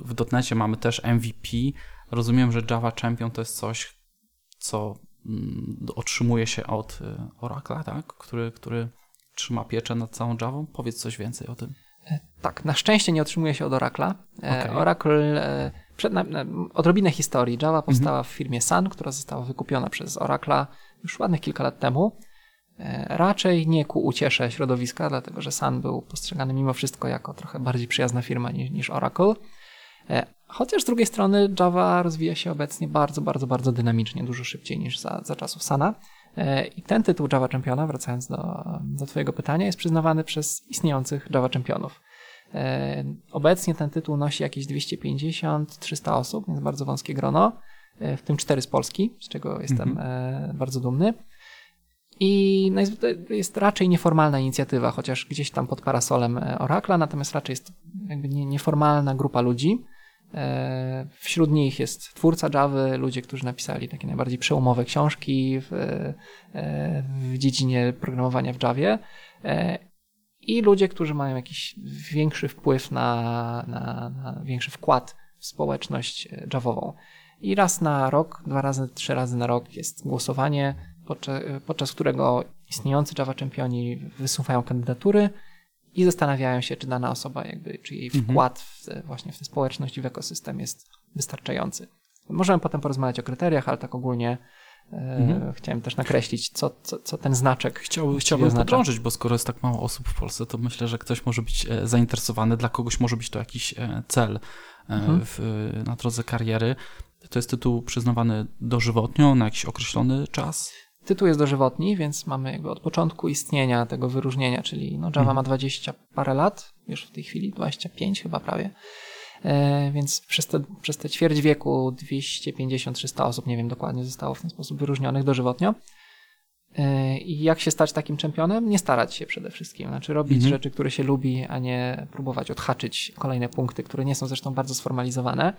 w dotnecie mamy też MVP. Rozumiem, że Java Champion to jest coś, co mm, otrzymuje się od Oracle'a, tak? który, który trzyma pieczę nad całą Javą. Powiedz coś więcej o tym. E, tak, na szczęście nie otrzymuje się od Oracle'a. E, okay. Oracle, e, przed, odrobinę historii. Java mhm. powstała w firmie Sun, która została wykupiona przez Oracle'a już ładnych kilka lat temu. Raczej nie ku uciesze środowiska, dlatego że Sun był postrzegany mimo wszystko jako trochę bardziej przyjazna firma niż, niż Oracle. Chociaż z drugiej strony Java rozwija się obecnie bardzo, bardzo, bardzo dynamicznie, dużo szybciej niż za, za czasów Sana. E, I ten tytuł Java Championa, wracając do, do Twojego pytania, jest przyznawany przez istniejących Java Championów. E, obecnie ten tytuł nosi jakieś 250-300 osób, więc bardzo wąskie grono, e, w tym cztery z Polski, z czego jestem mhm. bardzo dumny. I jest raczej nieformalna inicjatywa, chociaż gdzieś tam pod parasolem Oracla, natomiast raczej jest jakby nieformalna grupa ludzi, E, wśród nich jest twórca Java, ludzie, którzy napisali takie najbardziej przełomowe książki w, e, w dziedzinie programowania w Javie e, i ludzie, którzy mają jakiś większy wpływ na, na, na większy wkład w społeczność Javową. I raz na rok, dwa razy, trzy razy na rok jest głosowanie, podczas, podczas którego istniejący Java czempioni wysuwają kandydatury i zastanawiają się, czy dana osoba, jakby, czy jej mhm. wkład w, właśnie w tę społeczność i w ekosystem jest wystarczający. Możemy potem porozmawiać o kryteriach, ale tak ogólnie e, mhm. chciałem też nakreślić, co, co, co ten znaczek Chciał, Chciałbym podrążyć, bo skoro jest tak mało osób w Polsce, to myślę, że ktoś może być e, zainteresowany, dla kogoś może być to jakiś e, cel mhm. w, na drodze kariery. To jest tytuł przyznawany dożywotnio, na jakiś określony czas? Tytuł jest dożywotni, więc mamy jakby od początku istnienia tego wyróżnienia, czyli no Java mhm. ma 20 parę lat, już w tej chwili 25 chyba prawie. E, więc przez te, przez te ćwierć wieku 250-300 osób, nie wiem dokładnie, zostało w ten sposób wyróżnionych dożywotnio. E, I jak się stać takim czempionem? Nie starać się przede wszystkim. Znaczy robić mhm. rzeczy, które się lubi, a nie próbować odhaczyć kolejne punkty, które nie są zresztą bardzo sformalizowane.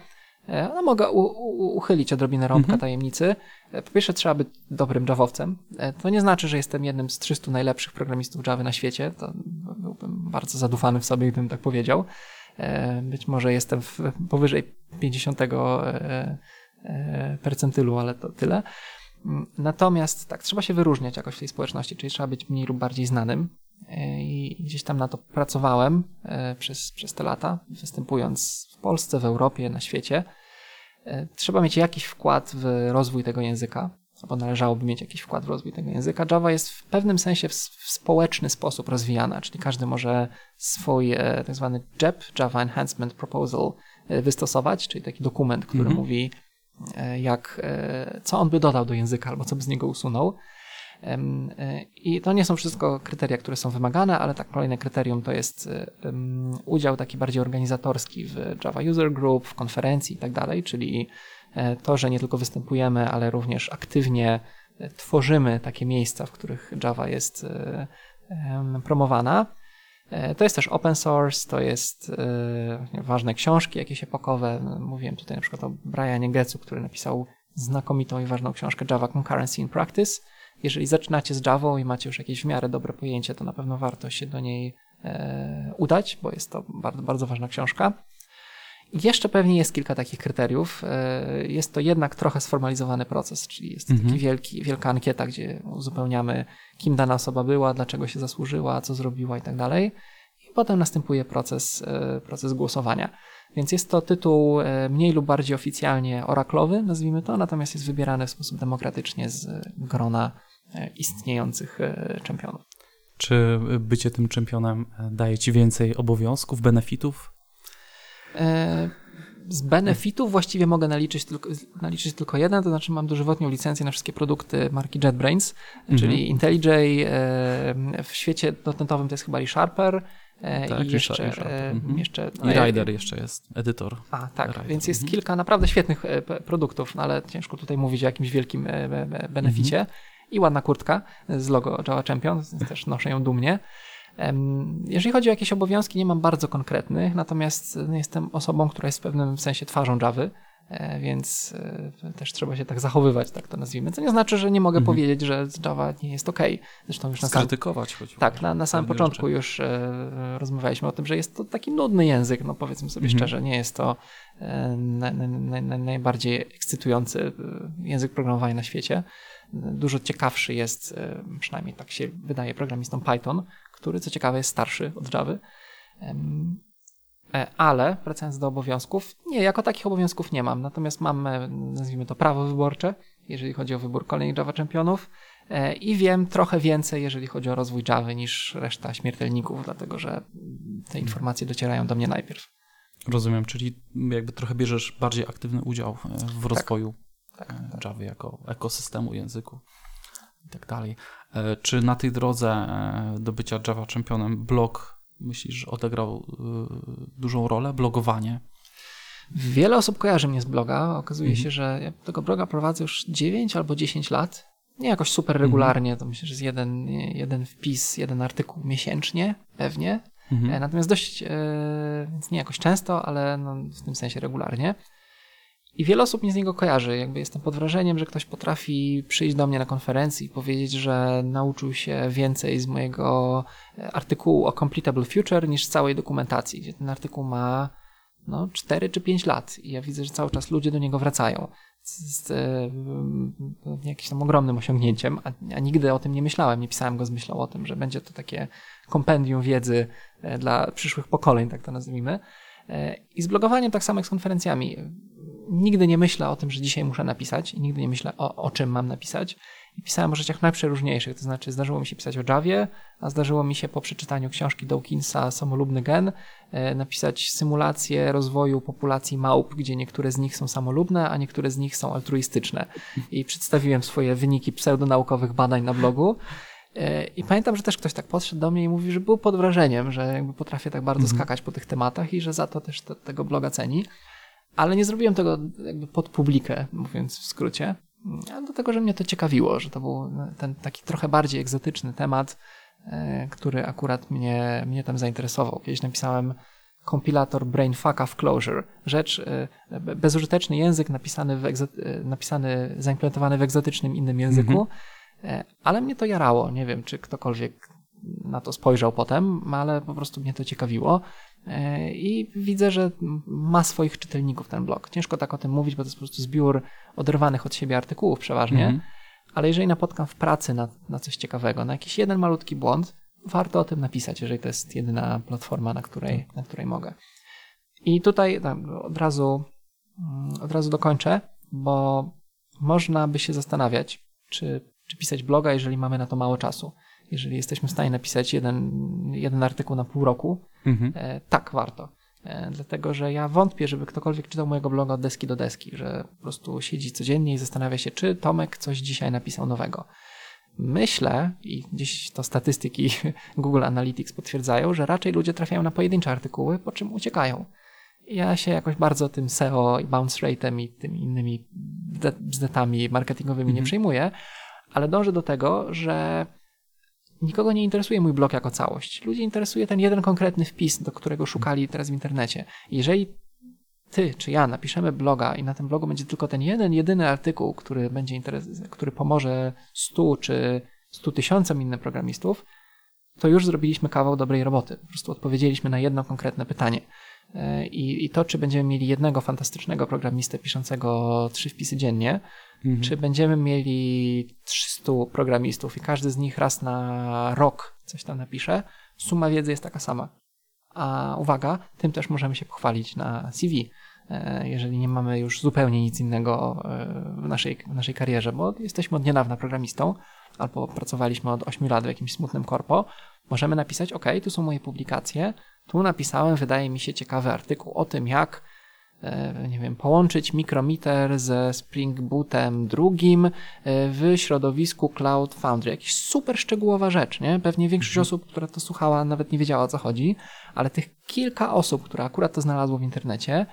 E, no, mogę u, u, uchylić odrobinę rąbka mhm. tajemnicy. E, po pierwsze, trzeba być dobrym Javowcem. E, to nie znaczy, że jestem jednym z 300 najlepszych programistów Java na świecie. To byłbym bardzo zadufany w sobie, gdybym tak powiedział. Być może jestem w, powyżej 50 percentylu, ale to tyle. Mm, natomiast tak, trzeba się wyróżniać jakoś w tej społeczności, czyli trzeba być mniej lub bardziej znanym. I gdzieś tam na to pracowałem przez, przez te lata, występując w Polsce, w Europie, na świecie. Trzeba mieć jakiś wkład w rozwój tego języka albo należałoby mieć jakiś wkład w rozwój tego języka. Java jest w pewnym sensie w, społeczny sposób rozwijana, czyli każdy może swój e, tak zwany JEP, Java Enhancement Proposal, e, wystosować, czyli taki dokument, który mhm. mówi, e, jak, e, co on by dodał do języka albo co by z niego usunął. E, I to nie są wszystko kryteria, które są wymagane, ale tak kolejne kryterium to jest udział taki bardziej organizatorski w Java User Group, w konferencji i tak dalej, czyli E, to, że nie tylko występujemy, ale również aktywnie e, tworzymy takie miejsca, w których Java jest promowana. To jest też open source, to jest ważne książki jakieś epokowe. Mówiłem tutaj na przykład o Brianie Getzu, który napisał znakomitą i ważną książkę Java Concurrency in Practice. Jeżeli zaczynacie z Java i macie już jakieś w miarę dobre pojęcie, to na pewno warto się do niej udać, bo jest to bardzo, bardzo ważna książka. Jeszcze pewnie jest kilka takich kryteriów. E, jest to jednak trochę sformalizowany proces, czyli jest mhm. taki wielki, wielka ankieta, gdzie uzupełniamy, kim dana osoba była, dlaczego się zasłużyła, co zrobiła i tak dalej. I potem następuje proces, e, proces głosowania. Więc jest to tytuł e, mniej lub bardziej oficjalnie oraklowy, nazwijmy to, natomiast jest wybierany w sposób demokratycznie z grona istniejących czempionów. Czy bycie tym czempionem daje ci więcej obowiązków, benefitów? E, z benefitów właściwie mogę naliczyć tylko, naliczyć tylko jeden, to znaczy mam dożywotnią licencję na wszystkie produkty marki JetBrains, mhm. czyli IntelliJ, e, w świecie dotnetowym to jest chyba ReSharper, e, tak, i jeszcze, mhm. jeszcze no, I Rider jeszcze jest, edytor. A, tak, Rider. więc jest mhm. kilka naprawdę świetnych produktów, no ale ciężko tutaj mówić o jakimś wielkim beneficie. Mhm. I ładna kurtka z logo Java Champion, też noszę ją dumnie. Jeżeli chodzi o jakieś obowiązki, nie mam bardzo konkretnych, natomiast jestem osobą, która jest w pewnym sensie twarzą Javy, e, więc e, też trzeba się tak zachowywać, tak to nazwijmy. Co nie znaczy, że nie mogę mhm. powiedzieć, że Java nie jest ok. Zresztą już na samym, Tak, na, na samym początku rzeczy. już e, rozmawialiśmy o tym, że jest to taki nudny język, no powiedzmy sobie mhm. szczerze, nie jest to na, na, na, najbardziej ekscytujący język programowania na świecie. Dużo ciekawszy jest, przynajmniej tak się wydaje programistom Python, który co ciekawe jest starszy od Java. E, ale wracając do obowiązków, nie, jako takich obowiązków nie mam. Natomiast mam, e, nazwijmy to, prawo wyborcze, jeżeli chodzi o wybór kolejnych Java czempionów. E, I wiem trochę więcej, jeżeli chodzi o rozwój Java niż reszta śmiertelników, dlatego że te informacje docierają do mnie najpierw. Rozumiem, czyli jakby trochę bierzesz bardziej aktywny udział w tak. rozwoju Java jako ekosystemu języku i tak dalej. E, czy na tej drodze e, do bycia Java czempionem blog myślisz, że odegrał e, dużą rolę? Blogowanie? Wiele osób kojarzy mnie z bloga. Okazuje mhm. się, że ja tego bloga prowadzę już 9 albo 10 lat. Nie jakoś super regularnie, mhm. to myślę, że jest jeden, jeden wpis, jeden artykuł miesięcznie, pewnie. Mhm. Natomiast dość, więc nie jakoś często, ale no w tym sensie regularnie. I wiele osób mnie z niego kojarzy. Jakby jestem pod wrażeniem, że ktoś potrafi przyjść do mnie na konferencji i powiedzieć, że nauczył się więcej z mojego e, artykułu o Completable Future niż z całej dokumentacji, gdzie ten artykuł ma no, 4 czy 5 lat i ja widzę, że cały czas ludzie do niego wracają. Z, z, e, jakimś tam ogromnym osiągnięciem, a, a, nigdy o tym nie myślałem, nie pisałem go z myślą o tym, że będzie to takie kompendium wiedzy e, dla przyszłych pokoleń, tak to nazwijmy. I z blogowaniem tak samo jak z konferencjami nigdy nie myślę o tym, że dzisiaj muszę napisać i nigdy nie myślę o, o czym mam napisać. I pisałem o rzeczach najprzeróżniejszych, to znaczy zdarzyło mi się pisać o Javie, a zdarzyło mi się po przeczytaniu książki Dawkinsa Samolubny gen e, napisać symulację rozwoju populacji małp, gdzie niektóre z nich są samolubne, a niektóre z nich są altruistyczne. I przedstawiłem swoje wyniki pseudonaukowych badań na blogu. E, I pamiętam, że też ktoś tak podszedł do mnie i mówi, że był pod wrażeniem, że jakby potrafię tak bardzo mhm. skakać po tych tematach i że za to też te, tego bloga ceni. Ale nie zrobiłem tego jakby pod publikę, mówiąc w skrócie, dlatego, że mnie to ciekawiło, że to był ten taki trochę bardziej egzotyczny temat, e, który akurat mnie, mnie tam zainteresował. Kiedyś napisałem kompilator Brainfucka w Clojure. Rzecz, e, bezużyteczny język napisany, w egzo- e, napisany, zaimplementowany w egzotycznym innym języku, mm-hmm. ale mnie to jarało. Nie wiem, czy ktokolwiek na to spojrzał potem, ale po prostu mnie to ciekawiło. E, I widzę, że ma swoich czytelników ten blog. Ciężko tak o tym mówić, bo to jest po prostu zbiór oderwanych od siebie artykułów przeważnie. Mm -hmm. Ale jeżeli napotkam w pracy na, na coś ciekawego, na jakiś jeden malutki błąd, warto o tym napisać, jeżeli to jest jedyna platforma, na której, na której mogę. I tutaj od razu, mm, od razu dokończę, bo można by się zastanawiać, czy, czy pisać bloga, jeżeli mamy na to mało czasu. Jeżeli jesteśmy w stanie napisać jeden, jeden artykuł na pół roku, mhm. e, tak, warto. E, dlatego, że ja wątpię, żeby ktokolwiek czytał mojego bloga od deski do deski, że po prostu siedzi codziennie i zastanawia się, czy Tomek coś dzisiaj napisał nowego. Myślę, i gdzieś to statystyki Google Analytics potwierdzają, że raczej ludzie trafiają na pojedyncze artykuły, po czym uciekają. Ja się jakoś bardzo tym SEO i bounce rate'em i tymi innymi bzdetami marketingowymi nie mhm. przejmuję, ale dążę do tego, że nikogo nie interesuje mój blog jako całość. Ludzi interesuje ten jeden konkretny wpis, do którego szukali teraz w internecie. Jeżeli ty czy ja napiszemy bloga i na tym blogu będzie tylko ten jeden, jedyny artykuł, który będzie interes- który pomoże stu czy stu tysiącom innych programistów, to już zrobiliśmy kawał dobrej roboty. Po prostu odpowiedzieliśmy na jedno konkretne pytanie. I, I to, czy będziemy mieli jednego fantastycznego programistę piszącego trzy wpisy dziennie, mhm. czy będziemy mieli 300 programistów i każdy z nich raz na rok coś tam napisze, suma wiedzy jest taka sama. A uwaga, tym też możemy się pochwalić na CV, e, jeżeli nie mamy już zupełnie nic innego e, w naszej, w naszej karierze, bo jesteśmy od niedawna programistą, albo pracowaliśmy od 8 lat w jakimś smutnym korpo, możemy napisać, OK, tu są moje publikacje, tu napisałem, wydaje mi się, ciekawy artykuł o tym, jak e, nie wiem, połączyć mikromiter ze Spring Bootem drugim e, w środowisku Cloud Foundry. Jakiś super szczegółowa rzecz, nie? Pewnie większość mhm. osób, która to słuchała, nawet nie wiedziała o co chodzi, ale tych kilka osób, które akurat to znalazło w internecie,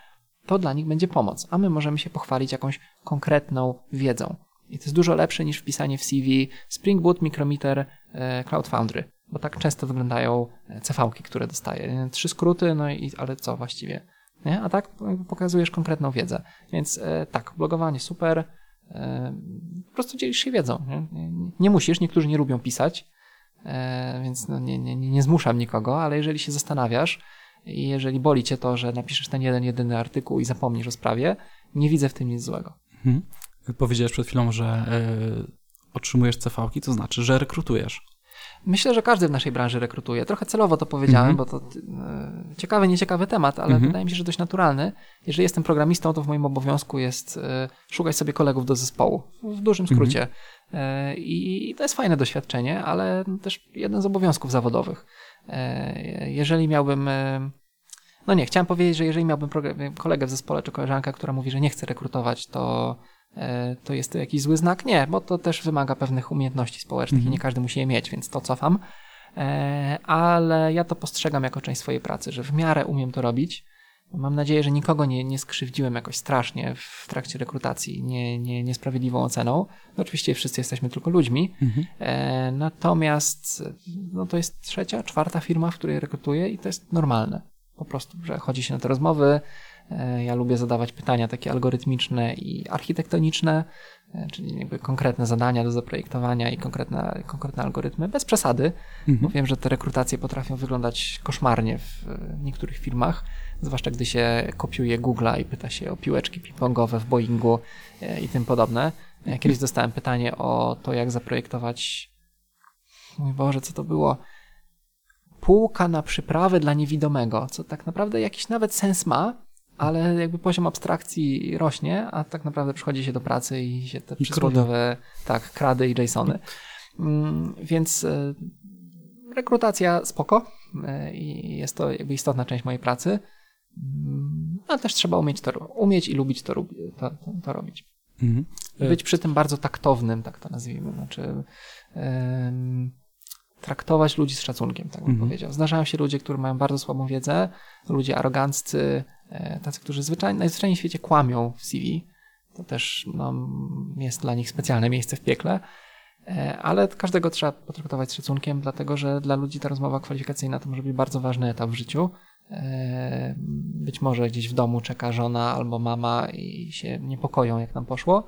to dla nich będzie pomoc, a my możemy się pochwalić jakąś konkretną wiedzą. I to jest dużo lepsze niż wpisanie w CV Spring Boot, Micrometer, e, Cloud Foundry bo tak często wyglądają e, CV-ki, które dostaję. Trzy skróty, no i ale co właściwie? Nie? A tak pokazujesz konkretną wiedzę. Więc e, tak, blogowanie super. E, po prostu dzielisz się wiedzą. Nie, nie musisz, niektórzy nie lubią pisać, więc no, nie, nie, nie zmuszam nikogo, ale jeżeli się zastanawiasz i jeżeli boli cię to, że napiszesz ten jeden, jedyny artykuł i zapomnisz o sprawie, nie widzę w tym nic złego. Mhm. Powiedziałeś przed chwilą, że otrzymujesz CV-ki, to znaczy, że rekrutujesz. Myślę, że każdy w naszej branży rekrutuje. Trochę celowo to powiedziałem, mm -hmm. bo to e, ciekawy, nieciekawy temat, ale mm -hmm. wydaje mi się, że dość naturalny. Jeżeli jestem programistą, to w moim obowiązku jest e, szukać sobie kolegów do zespołu. W dużym skrócie. Mm -hmm. e, I to jest fajne doświadczenie, ale też jeden z obowiązków zawodowych. Jeżeli miałbym. No nie, chciałem powiedzieć, że jeżeli miałbym kolegę w zespole czy koleżankę, która mówi, że nie chce rekrutować, to to jest to jakiś zły znak? Nie, bo to też wymaga pewnych umiejętności społecznych mhm. i nie każdy musi je mieć, więc to cofam. E, ale ja to postrzegam jako część swojej pracy, że w miarę umiem to robić. Mam nadzieję, że nikogo nie, nie skrzywdziłem jakoś strasznie w trakcie rekrutacji, nie, nie, niesprawiedliwą oceną. No oczywiście wszyscy jesteśmy tylko ludźmi. Mhm. E, natomiast no to jest trzecia, czwarta firma, w której rekrutuję i to jest normalne. Po prostu, że chodzi się na te rozmowy, E, ja lubię zadawać pytania takie algorytmiczne i architektoniczne, e, czyli jakby konkretne zadania do zaprojektowania i konkretne, konkretne algorytmy, bez przesady, mhm. bo wiem, że te rekrutacje potrafią wyglądać koszmarnie w niektórych firmach, zwłaszcza gdy się kopiuje Google'a i pyta się o piłeczki ping-pongowe w Boeingu e, i tym podobne. Kiedyś dostałem pytanie o to, jak zaprojektować mój Boże, co to było? Półka na przyprawy dla niewidomego, co tak naprawdę jakiś nawet sens ma, ale jakby poziom abstrakcji rośnie, a tak naprawdę przychodzi się do pracy i się te przysłowiowe, tak, krady i JSONy. Mm, więc e, rekrutacja spoko e, i jest to jakby istotna część mojej pracy, mm, ale też trzeba umieć to umieć i lubić to, to, to, robić. Mhm. Być przy tym bardzo taktownym, tak to nazwijmy, znaczy um, traktować ludzi z szacunkiem, tak bym mhm. powiedział. Zdarzają się ludzie, którzy mają bardzo słabą wiedzę, ludzie aroganccy, E, tacy, którzy zwyczaj, najzwyczajniej w świecie kłamią w CV. To też no, jest dla nich specjalne miejsce w piekle. E, ale każdego trzeba potraktować z szacunkiem, dlatego że dla ludzi ta rozmowa kwalifikacyjna to może być bardzo ważny etap w życiu. E, być może gdzieś w domu czeka żona albo mama i się niepokoją, jak nam poszło.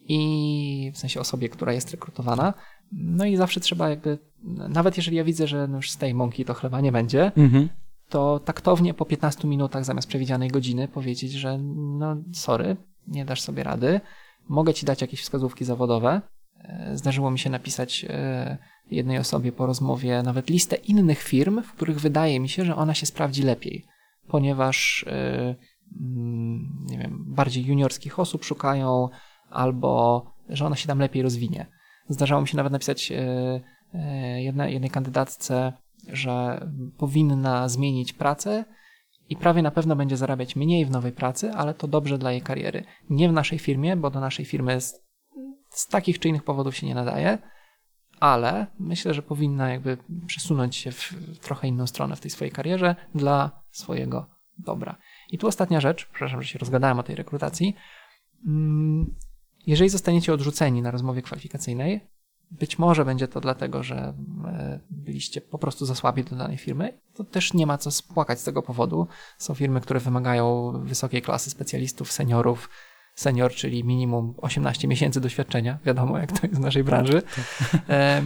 I w sensie osobie, która jest rekrutowana. No i zawsze trzeba jakby, nawet jeżeli ja widzę, że no już z tej mąki to chleba nie będzie, mhm to taktownie po 15 minutach zamiast przewidzianej godziny powiedzieć, że no sorry, nie dasz sobie rady, mogę ci dać jakieś wskazówki zawodowe. E, zdarzyło mi się napisać e, jednej osobie po rozmowie nawet listę innych firm, w których wydaje mi się, że ona się sprawdzi lepiej, ponieważ nie wiem, bardziej juniorskich osób szukają, albo że ona się tam lepiej rozwinie. Zdarzało mi się nawet napisać jednej kandydatce, że powinna zmienić pracę i prawie na pewno będzie zarabiać mniej w nowej pracy, ale to dobrze dla jej kariery. Nie w naszej firmie, bo do naszej firmy z, z takich czy innych powodów się nie nadaje, ale myślę, że powinna jakby przesunąć się w trochę inną stronę w tej swojej karierze dla swojego dobra. I tu ostatnia rzecz, przepraszam, że się rozgadałem o tej rekrutacji. Mm, jeżeli zostaniecie odrzuceni na rozmowie kwalifikacyjnej, być może będzie to dlatego, że e, byliście po prostu za słabi do danej firmy. To też nie ma co spłakać z tego powodu. Są firmy, które wymagają wysokiej klasy specjalistów, seniorów. Senior, czyli minimum 18 miesięcy doświadczenia. Wiadomo, jak to jest w naszej branży. E,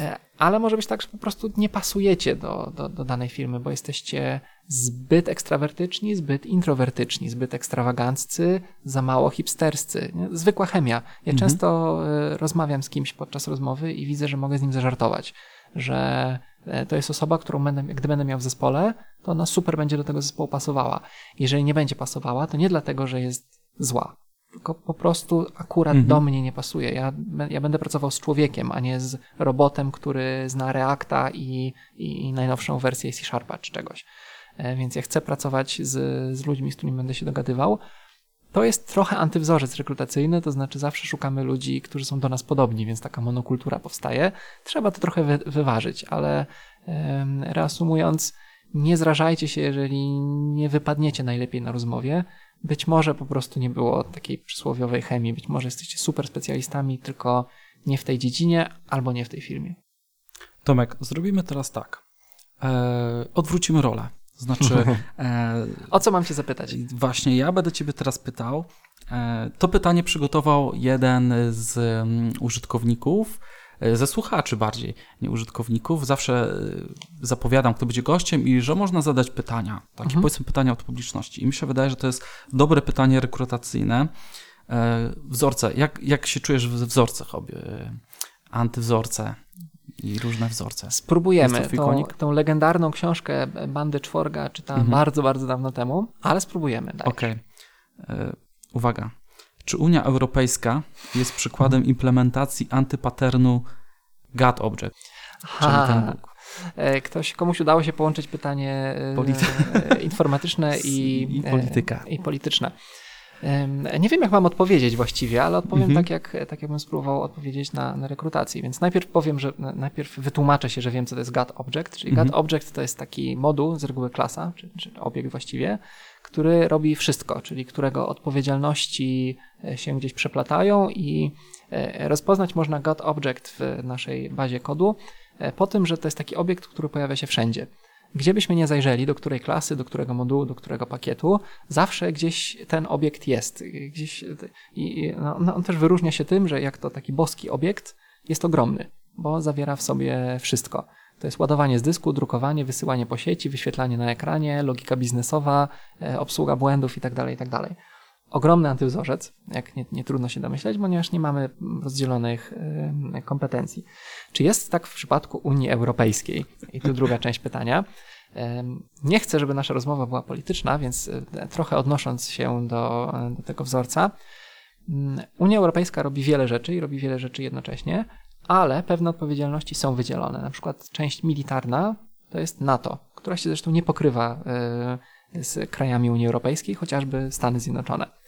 e, ale może być tak, że po prostu nie pasujecie do, do, do danej firmy, bo jesteście zbyt ekstrawertyczni, zbyt introwertyczni, zbyt ekstrawaganccy, za mało hipsterscy. Zwykła chemia. Ja mhm. często e, rozmawiam z kimś podczas rozmowy i widzę, że mogę z nim zażartować, że e, to jest osoba, którą będę, gdy będę miał w zespole, to ona super będzie do tego zespołu pasowała. Jeżeli nie będzie pasowała, to nie dlatego, że jest zła, tylko po prostu akurat mhm. do mnie nie pasuje. Ja, ja będę pracował z człowiekiem, a nie z robotem, który zna Reacta i, i najnowszą wersję C Sharpa czy czegoś. E, więc ja chcę pracować z, z ludźmi, z którymi będę się dogadywał. To jest trochę antywzorzec rekrutacyjny, to znaczy zawsze szukamy ludzi, którzy są do nas podobni, więc taka monokultura powstaje. Trzeba to trochę wy, wyważyć, ale um, reasumując, nie zrażajcie się, jeżeli nie wypadniecie najlepiej na rozmowie. Być może po prostu nie było takiej przysłowiowej chemii, być może jesteście super specjalistami, tylko nie w tej dziedzinie albo nie w tej firmie. Tomek, zrobimy teraz tak. Eee, odwrócimy rolę. Znaczy. E, o co mam cię zapytać? Właśnie, ja będę ciebie teraz pytał. E, to pytanie przygotował jeden z um, użytkowników, e, ze słuchaczy bardziej, nie użytkowników. Zawsze e, zapowiadam, kto będzie gościem i że można zadać pytania. Takie mhm. powiedzmy pytania od publiczności. I mi się wydaje, że to jest dobre pytanie rekrutacyjne. E, wzorce. Jak, jak się czujesz w wzorcach obie? Antywzorce i różne wzorce. Spróbujemy. Tą, tą, legendarną książkę Bandy Czworga czytałem mhm. bardzo, bardzo dawno temu, ale spróbujemy. Okej. Okay. E, uwaga. Czy Unia Europejska jest przykładem implementacji antypaternu God Object? Aha. E, ktoś, komuś udało się połączyć pytanie e, Polity- informatyczne i, i polityka. I polityczne. Nie wiem, jak mam odpowiedzieć właściwie, ale odpowiem mhm. tak, jak, tak, jakbym spróbował odpowiedzieć na, na rekrutacji. Więc najpierw powiem, że najpierw wytłumaczę się, że wiem, co to jest GAT Object. Czyli mhm. GAT Object to jest taki moduł, z reguły klasa, czy, czy obiekt właściwie, który robi wszystko, czyli którego odpowiedzialności e, się gdzieś przeplatają i e, rozpoznać można GAT Object w naszej bazie kodu e, po tym, że to jest taki obiekt, który pojawia się wszędzie gdzie byśmy nie zajrzeli, do której klasy, do którego modułu, do którego pakietu, zawsze gdzieś ten obiekt jest. Gdzieś, i, no, no, on też wyróżnia się tym, że jak to taki boski obiekt, jest ogromny, bo zawiera w sobie wszystko. To jest ładowanie z dysku, drukowanie, wysyłanie po sieci, wyświetlanie na ekranie, logika biznesowa, e, obsługa błędów itd., tak itd. Ogromny antywzorzec, jak nie, nie trudno się domyśleć, ponieważ nie mamy rozdzielonych kompetencji. Czy jest tak w przypadku Unii Europejskiej? I tu druga część pytania. Nie chcę, żeby nasza rozmowa była polityczna, więc e, trochę odnosząc się do, do tego wzorca, mm, Unia Europejska robi wiele rzeczy i robi wiele rzeczy jednocześnie, ale pewne odpowiedzialności są wydzielone. Na przykład część militarna to jest NATO, która się zresztą nie pokrywa e, z krajami Unii Europejskiej, chociażby Stany Zjednoczone.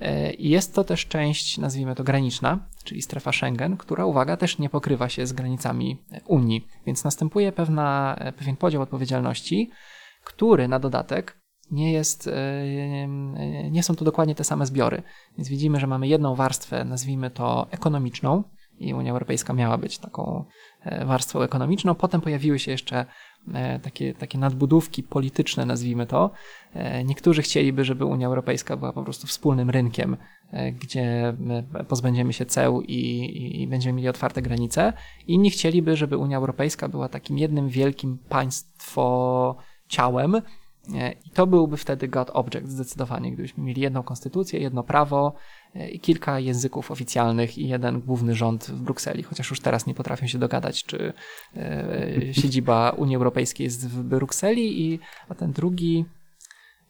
E, jest to też część, nazwijmy to graniczna, czyli strefa Schengen, która, uwaga, też nie pokrywa się z granicami Unii, więc następuje pewna, e, pewien podział odpowiedzialności, który na dodatek nie jest, e, nie są to dokładnie te same zbiory. Więc widzimy, że mamy jedną warstwę, nazwijmy to ekonomiczną, i Unia Europejska miała być taką warstwą ekonomiczną. Potem pojawiły się jeszcze E, takie, takie nadbudówki polityczne, nazwijmy to. E, niektórzy chcieliby, żeby Unia Europejska była po prostu wspólnym rynkiem, e, gdzie pozbędziemy się ceł i, i będziemy mieli otwarte granice. Inni chcieliby, żeby Unia Europejska była takim jednym wielkim państwo ciałem, I to byłby wtedy God Object zdecydowanie, gdybyśmy mieli jedną konstytucję, jedno prawo kilka języków oficjalnych i jeden główny rząd w Brukseli, chociaż już teraz nie potrafią się dogadać, czy siedziba Unii Europejskiej jest w Brukseli, i, a ten drugi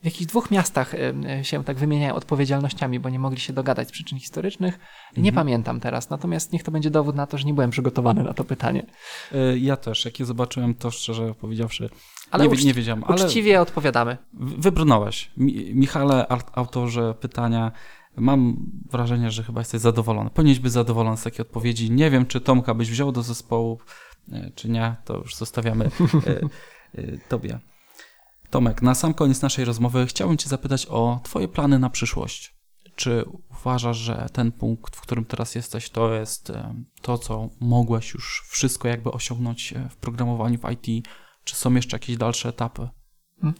w jakichś dwóch miastach się tak wymieniają odpowiedzialnościami, bo nie mogli się dogadać z przyczyn historycznych. Nie mhm. pamiętam teraz, natomiast niech to będzie dowód na to, że nie byłem przygotowany na to pytanie. E, ja też, jak je zobaczyłem, to szczerze powiedziawszy, ale nie, nie wiedziałem. Ale uczciwie odpowiadamy. Wybrnąłeś. Michale, autorze pytania, mam wrażenie, że chyba jesteś zadowolony. Powinieneś być zadowolony z takiej odpowiedzi. Nie wiem, czy Tomka byś wziął do zespołu, e, czy nie, to już zostawiamy e, tobie. Tomek, na sam koniec naszej rozmowy chciałbym Cię zapytać o Twoje plany na przyszłość. Czy uważasz, że ten punkt, w którym teraz jesteś, to jest e, to, co mogłeś już wszystko jakby osiągnąć e, w programowaniu w IT? Czy są jeszcze jakieś dalsze etapy? Hmm.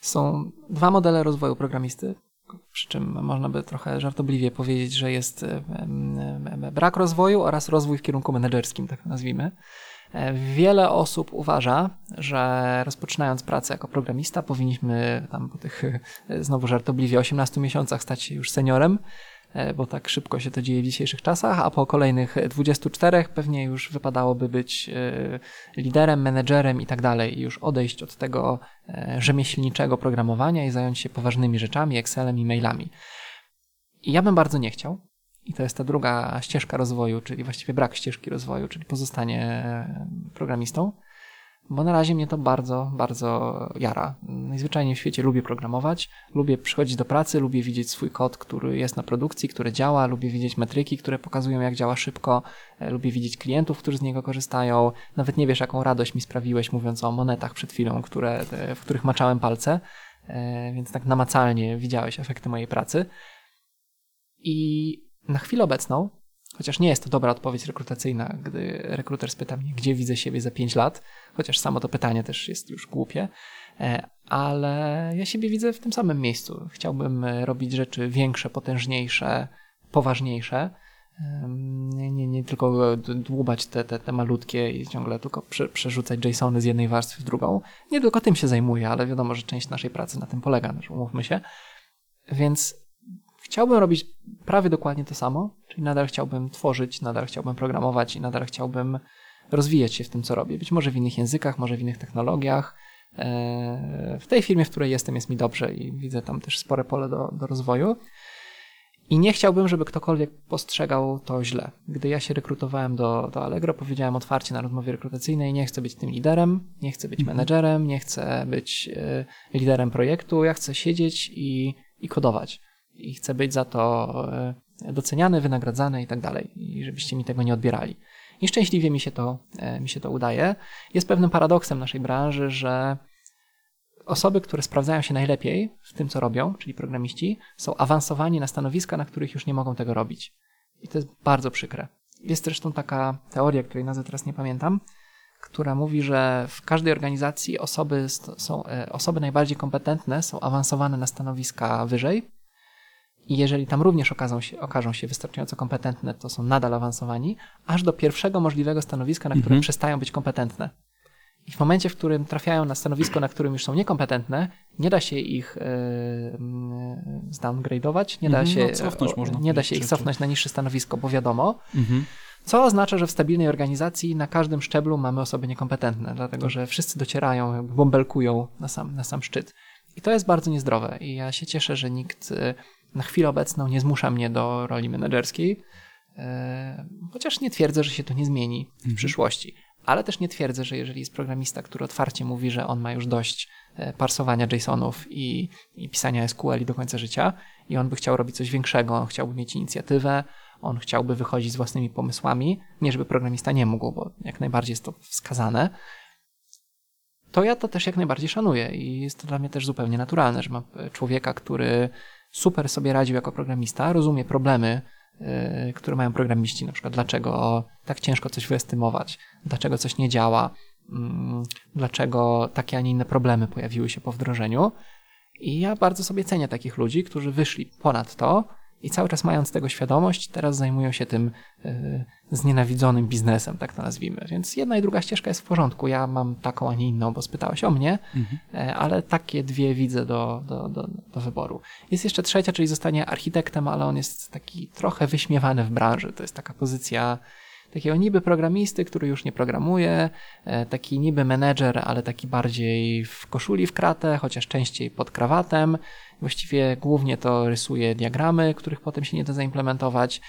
Są dwa modele rozwoju programisty, przy czym można by trochę żartobliwie powiedzieć, że jest e, brak rozwoju oraz rozwój w kierunku menedżerskim, tak nazwijmy. E, wiele osób uważa, że rozpoczynając pracę jako programista powinniśmy tam po tych e, znowu żartobliwie 18 miesiącach stać się już seniorem, bo tak szybko się to dzieje w dzisiejszych czasach, a po kolejnych 24 pewnie już wypadałoby być liderem, menedżerem i tak dalej, już odejść od tego rzemieślniczego programowania i zająć się poważnymi rzeczami, Excelem i mailami. I ja bym bardzo nie chciał, i to jest ta druga ścieżka rozwoju, czyli właściwie brak ścieżki rozwoju, czyli pozostanie programistą. Bo na razie mnie to bardzo, bardzo jara. Najzwyczajniej w świecie lubię programować, lubię przychodzić do pracy, lubię widzieć swój kod, który jest na produkcji, który działa, lubię widzieć metryki, które pokazują, jak działa szybko, e, lubię widzieć klientów, którzy z niego korzystają. Nawet nie wiesz, jaką radość mi sprawiłeś, mówiąc o monetach przed chwilą, które, w których maczałem palce, e, więc tak namacalnie widziałeś efekty mojej pracy. I na chwilę obecną, chociaż nie jest to dobra odpowiedź rekrutacyjna, gdy rekruter spyta mnie, gdzie widzę siebie za 5 lat, chociaż samo to pytanie też jest już głupie, e, ale ja siebie widzę w tym samym miejscu. Chciałbym e, robić rzeczy większe, potężniejsze, poważniejsze. Nie, nie, nie tylko dłubać te, te, te malutkie i ciągle tylko prze, przerzucać JSONy z jednej warstwy w drugą. Nie tylko tym się zajmuję, ale wiadomo, że część naszej pracy na tym polega, że umówmy się. Więc Chciałbym robić prawie dokładnie to samo, czyli nadal chciałbym tworzyć, nadal chciałbym programować i nadal chciałbym rozwijać się w tym, co robię. Być może w innych językach, może w innych technologiach. E, w tej firmie, w której jestem, jest mi dobrze i widzę tam też spore pole do, do rozwoju. I nie chciałbym, żeby ktokolwiek postrzegał to źle. Gdy ja się rekrutowałem do, do Allegro, powiedziałem otwarcie na rozmowie rekrutacyjnej, nie chcę być tym liderem, nie chcę być mhm. menedżerem, nie chcę być y, liderem projektu, ja chcę siedzieć i, i kodować i chcę być za to e, doceniany, wynagradzany i tak dalej, i żebyście mi tego nie odbierali. I szczęśliwie mi się to, e, mi się to udaje. Jest pewnym paradoksem naszej branży, że osoby, które sprawdzają się najlepiej w tym, co robią, czyli programiści, są awansowani na stanowiska, na których już nie mogą tego robić. I to jest bardzo przykre. Jest zresztą taka teoria, której nazwy teraz nie pamiętam, która mówi, że w każdej organizacji osoby, są, e, osoby najbardziej kompetentne są awansowane na stanowiska wyżej, i jeżeli tam również okażą się, okażą się wystarczająco kompetentne, to są nadal awansowani, aż do pierwszego możliwego stanowiska, na którym mhm. przestają być kompetentne. I w momencie, w którym trafiają na stanowisko, na którym już są niekompetentne, nie da się ich yy, zdowngrade'ować, nie da mhm, się, no, cofnąć można nie da się ich cofnąć na niższe stanowisko, bo wiadomo. Mhm. Co oznacza, że w stabilnej organizacji na każdym szczeblu mamy osoby niekompetentne, dlatego że wszyscy docierają, bąbelkują na sam, na sam szczyt. I to jest bardzo niezdrowe. I ja się cieszę, że nikt y, na chwilę obecną nie zmusza mnie do roli menedżerskiej, e, chociaż nie twierdzę, że się to nie zmieni w mhm. przyszłości. Ale też nie twierdzę, że jeżeli jest programista, który otwarcie mówi, że on ma już dość e, parsowania JSONów i, i pisania SQL do końca życia i on by chciał robić coś większego, on chciałby mieć inicjatywę, on chciałby wychodzić z własnymi pomysłami, nie żeby programista nie mógł, bo jak najbardziej jest to wskazane, to ja to też jak najbardziej szanuję i jest to dla mnie też zupełnie naturalne, że mam e, człowieka, który super sobie radził jako programista, rozumie problemy, yy, które mają programiści, na przykład dlaczego tak ciężko coś wyestymować, dlaczego coś nie działa, yy, dlaczego takie, a nie inne problemy pojawiły się po wdrożeniu. I ja bardzo sobie cenię takich ludzi, którzy wyszli ponad to i cały czas mając tego świadomość, teraz zajmują się tym y, znienawidzonym biznesem, tak to nazwijmy. Więc jedna i druga ścieżka jest w porządku. Ja mam taką, a nie inną, bo spytałeś o mnie, mhm. E, ale takie dwie widzę do, do, do, do wyboru. Jest jeszcze trzecia, czyli zostanie architektem, ale on jest taki trochę wyśmiewany w branży. To jest taka pozycja takiego niby programisty, który już nie programuje, e, taki niby menedżer, ale taki bardziej w koszuli w kratę, chociaż częściej pod krawatem. Właściwie głównie to rysuje diagramy, których potem się nie da zaimplementować.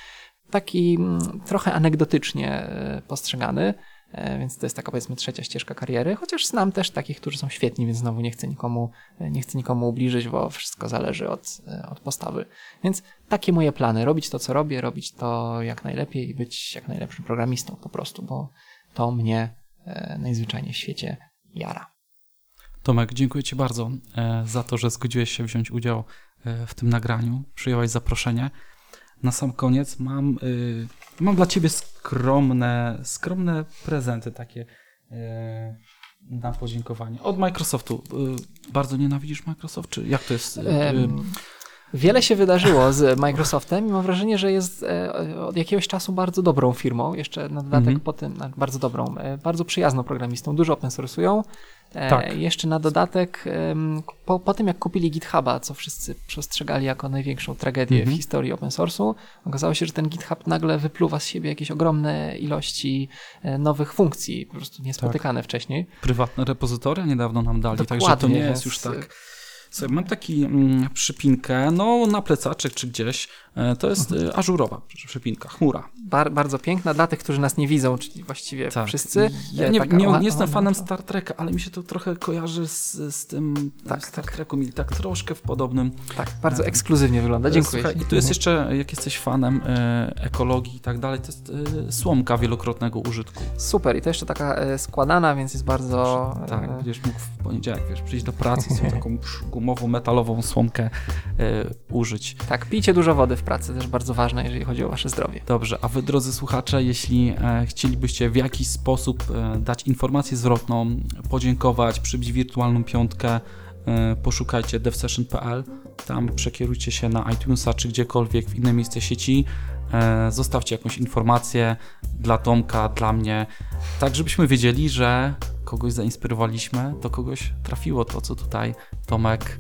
Taki mm, trochę anegdotycznie e, postrzegany. E, więc to jest taka powiedzmy trzecia ścieżka kariery, chociaż znam też takich, którzy są świetni, więc znowu nie chcę nikomu, nie chcę nikomu ubliżyć, bo wszystko zależy od, od postawy. Więc takie moje plany, robić to, co robię, robić to jak najlepiej i być jak najlepszym programistą po prostu, bo to mnie e, najzwyczajniej w świecie jara. Tomek, dziękuję Ci bardzo e, za to, że zgodziłeś się wziąć udział w tym nagraniu, przyjąłeś zaproszenie. Na sam koniec mam Mam dla ciebie skromne, skromne prezenty takie e, na podziękowanie. Od Microsoftu. E, bardzo nienawidzisz Microsoft, czy jak to jest? E, wiele się wydarzyło z Microsoftem i mam wrażenie, że jest od jakiegoś czasu bardzo dobrą firmą. Jeszcze na dodatek mm -hmm. po tym, bardzo dobrą, bardzo przyjazną programistą. Dużo open source'ują. E, tak. Jeszcze na dodatek, po, po tym jak kupili GitHuba, co wszyscy przestrzegali jako największą tragedię w mhm. historii open source'u, okazało się, że ten GitHub nagle wypluwa z siebie jakieś ogromne ilości e, nowych funkcji, po prostu niespotykane tak. wcześniej. Prywatne repozytoria niedawno nam dali, Dokładnie, także to nie jest już tak Słuchaj, mam taki mm, przypinkę, no na plecaczek czy gdzieś. E, to jest mhm. ażurowa przypinka, chmura. Bar, bardzo piękna dla tych, którzy nas nie widzą, czyli właściwie tak. wszyscy. Ja nie, nie, nie jestem fanem Star Treka, ale mi się to trochę kojarzy z, z tym tak, Star tak. Treku, mieli tak troszkę w podobnym. Tak, bardzo ekskluzywnie wygląda. Dziękuję. Słuchaj, I tu jest jeszcze, jak jesteś fanem e, ekologii i tak dalej, to jest e, słomka wielokrotnego użytku. Super, i to jeszcze taka e, składana, więc jest bardzo. Tak, e, będziesz mógł w poniedziałek wiesz, przyjść do pracy sobie taką gumową, metalową słomkę e, użyć. Tak, pijcie dużo wody w pracy, też bardzo ważne, jeżeli chodzi o wasze zdrowie. Dobrze, a wy drodzy słuchacze, jeśli e, chcielibyście w jakiś sposób e, dać informację zwrotną, podziękować, przybić wirtualną piątkę, e, poszukajcie devsession.pl, tam przekierujcie się na iTunesa czy gdziekolwiek w inne miejsce sieci, e, zostawcie jakąś informację dla Tomka, dla mnie, tak żebyśmy wiedzieli, że kogoś zainspirowaliśmy, do kogoś trafiło to, co tutaj Tomek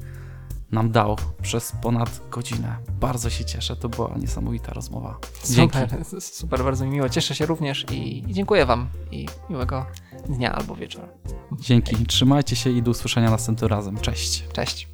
nam dał przez ponad godzinę. Bardzo się cieszę, to była niesamowita rozmowa. Dzięki. Super, super bardzo mi miło. Cieszę się również i, dziękuję Wam i miłego dnia albo wieczoru. Dzięki. Trzymajcie się i do usłyszenia następnym razem. Cześć. Cześć.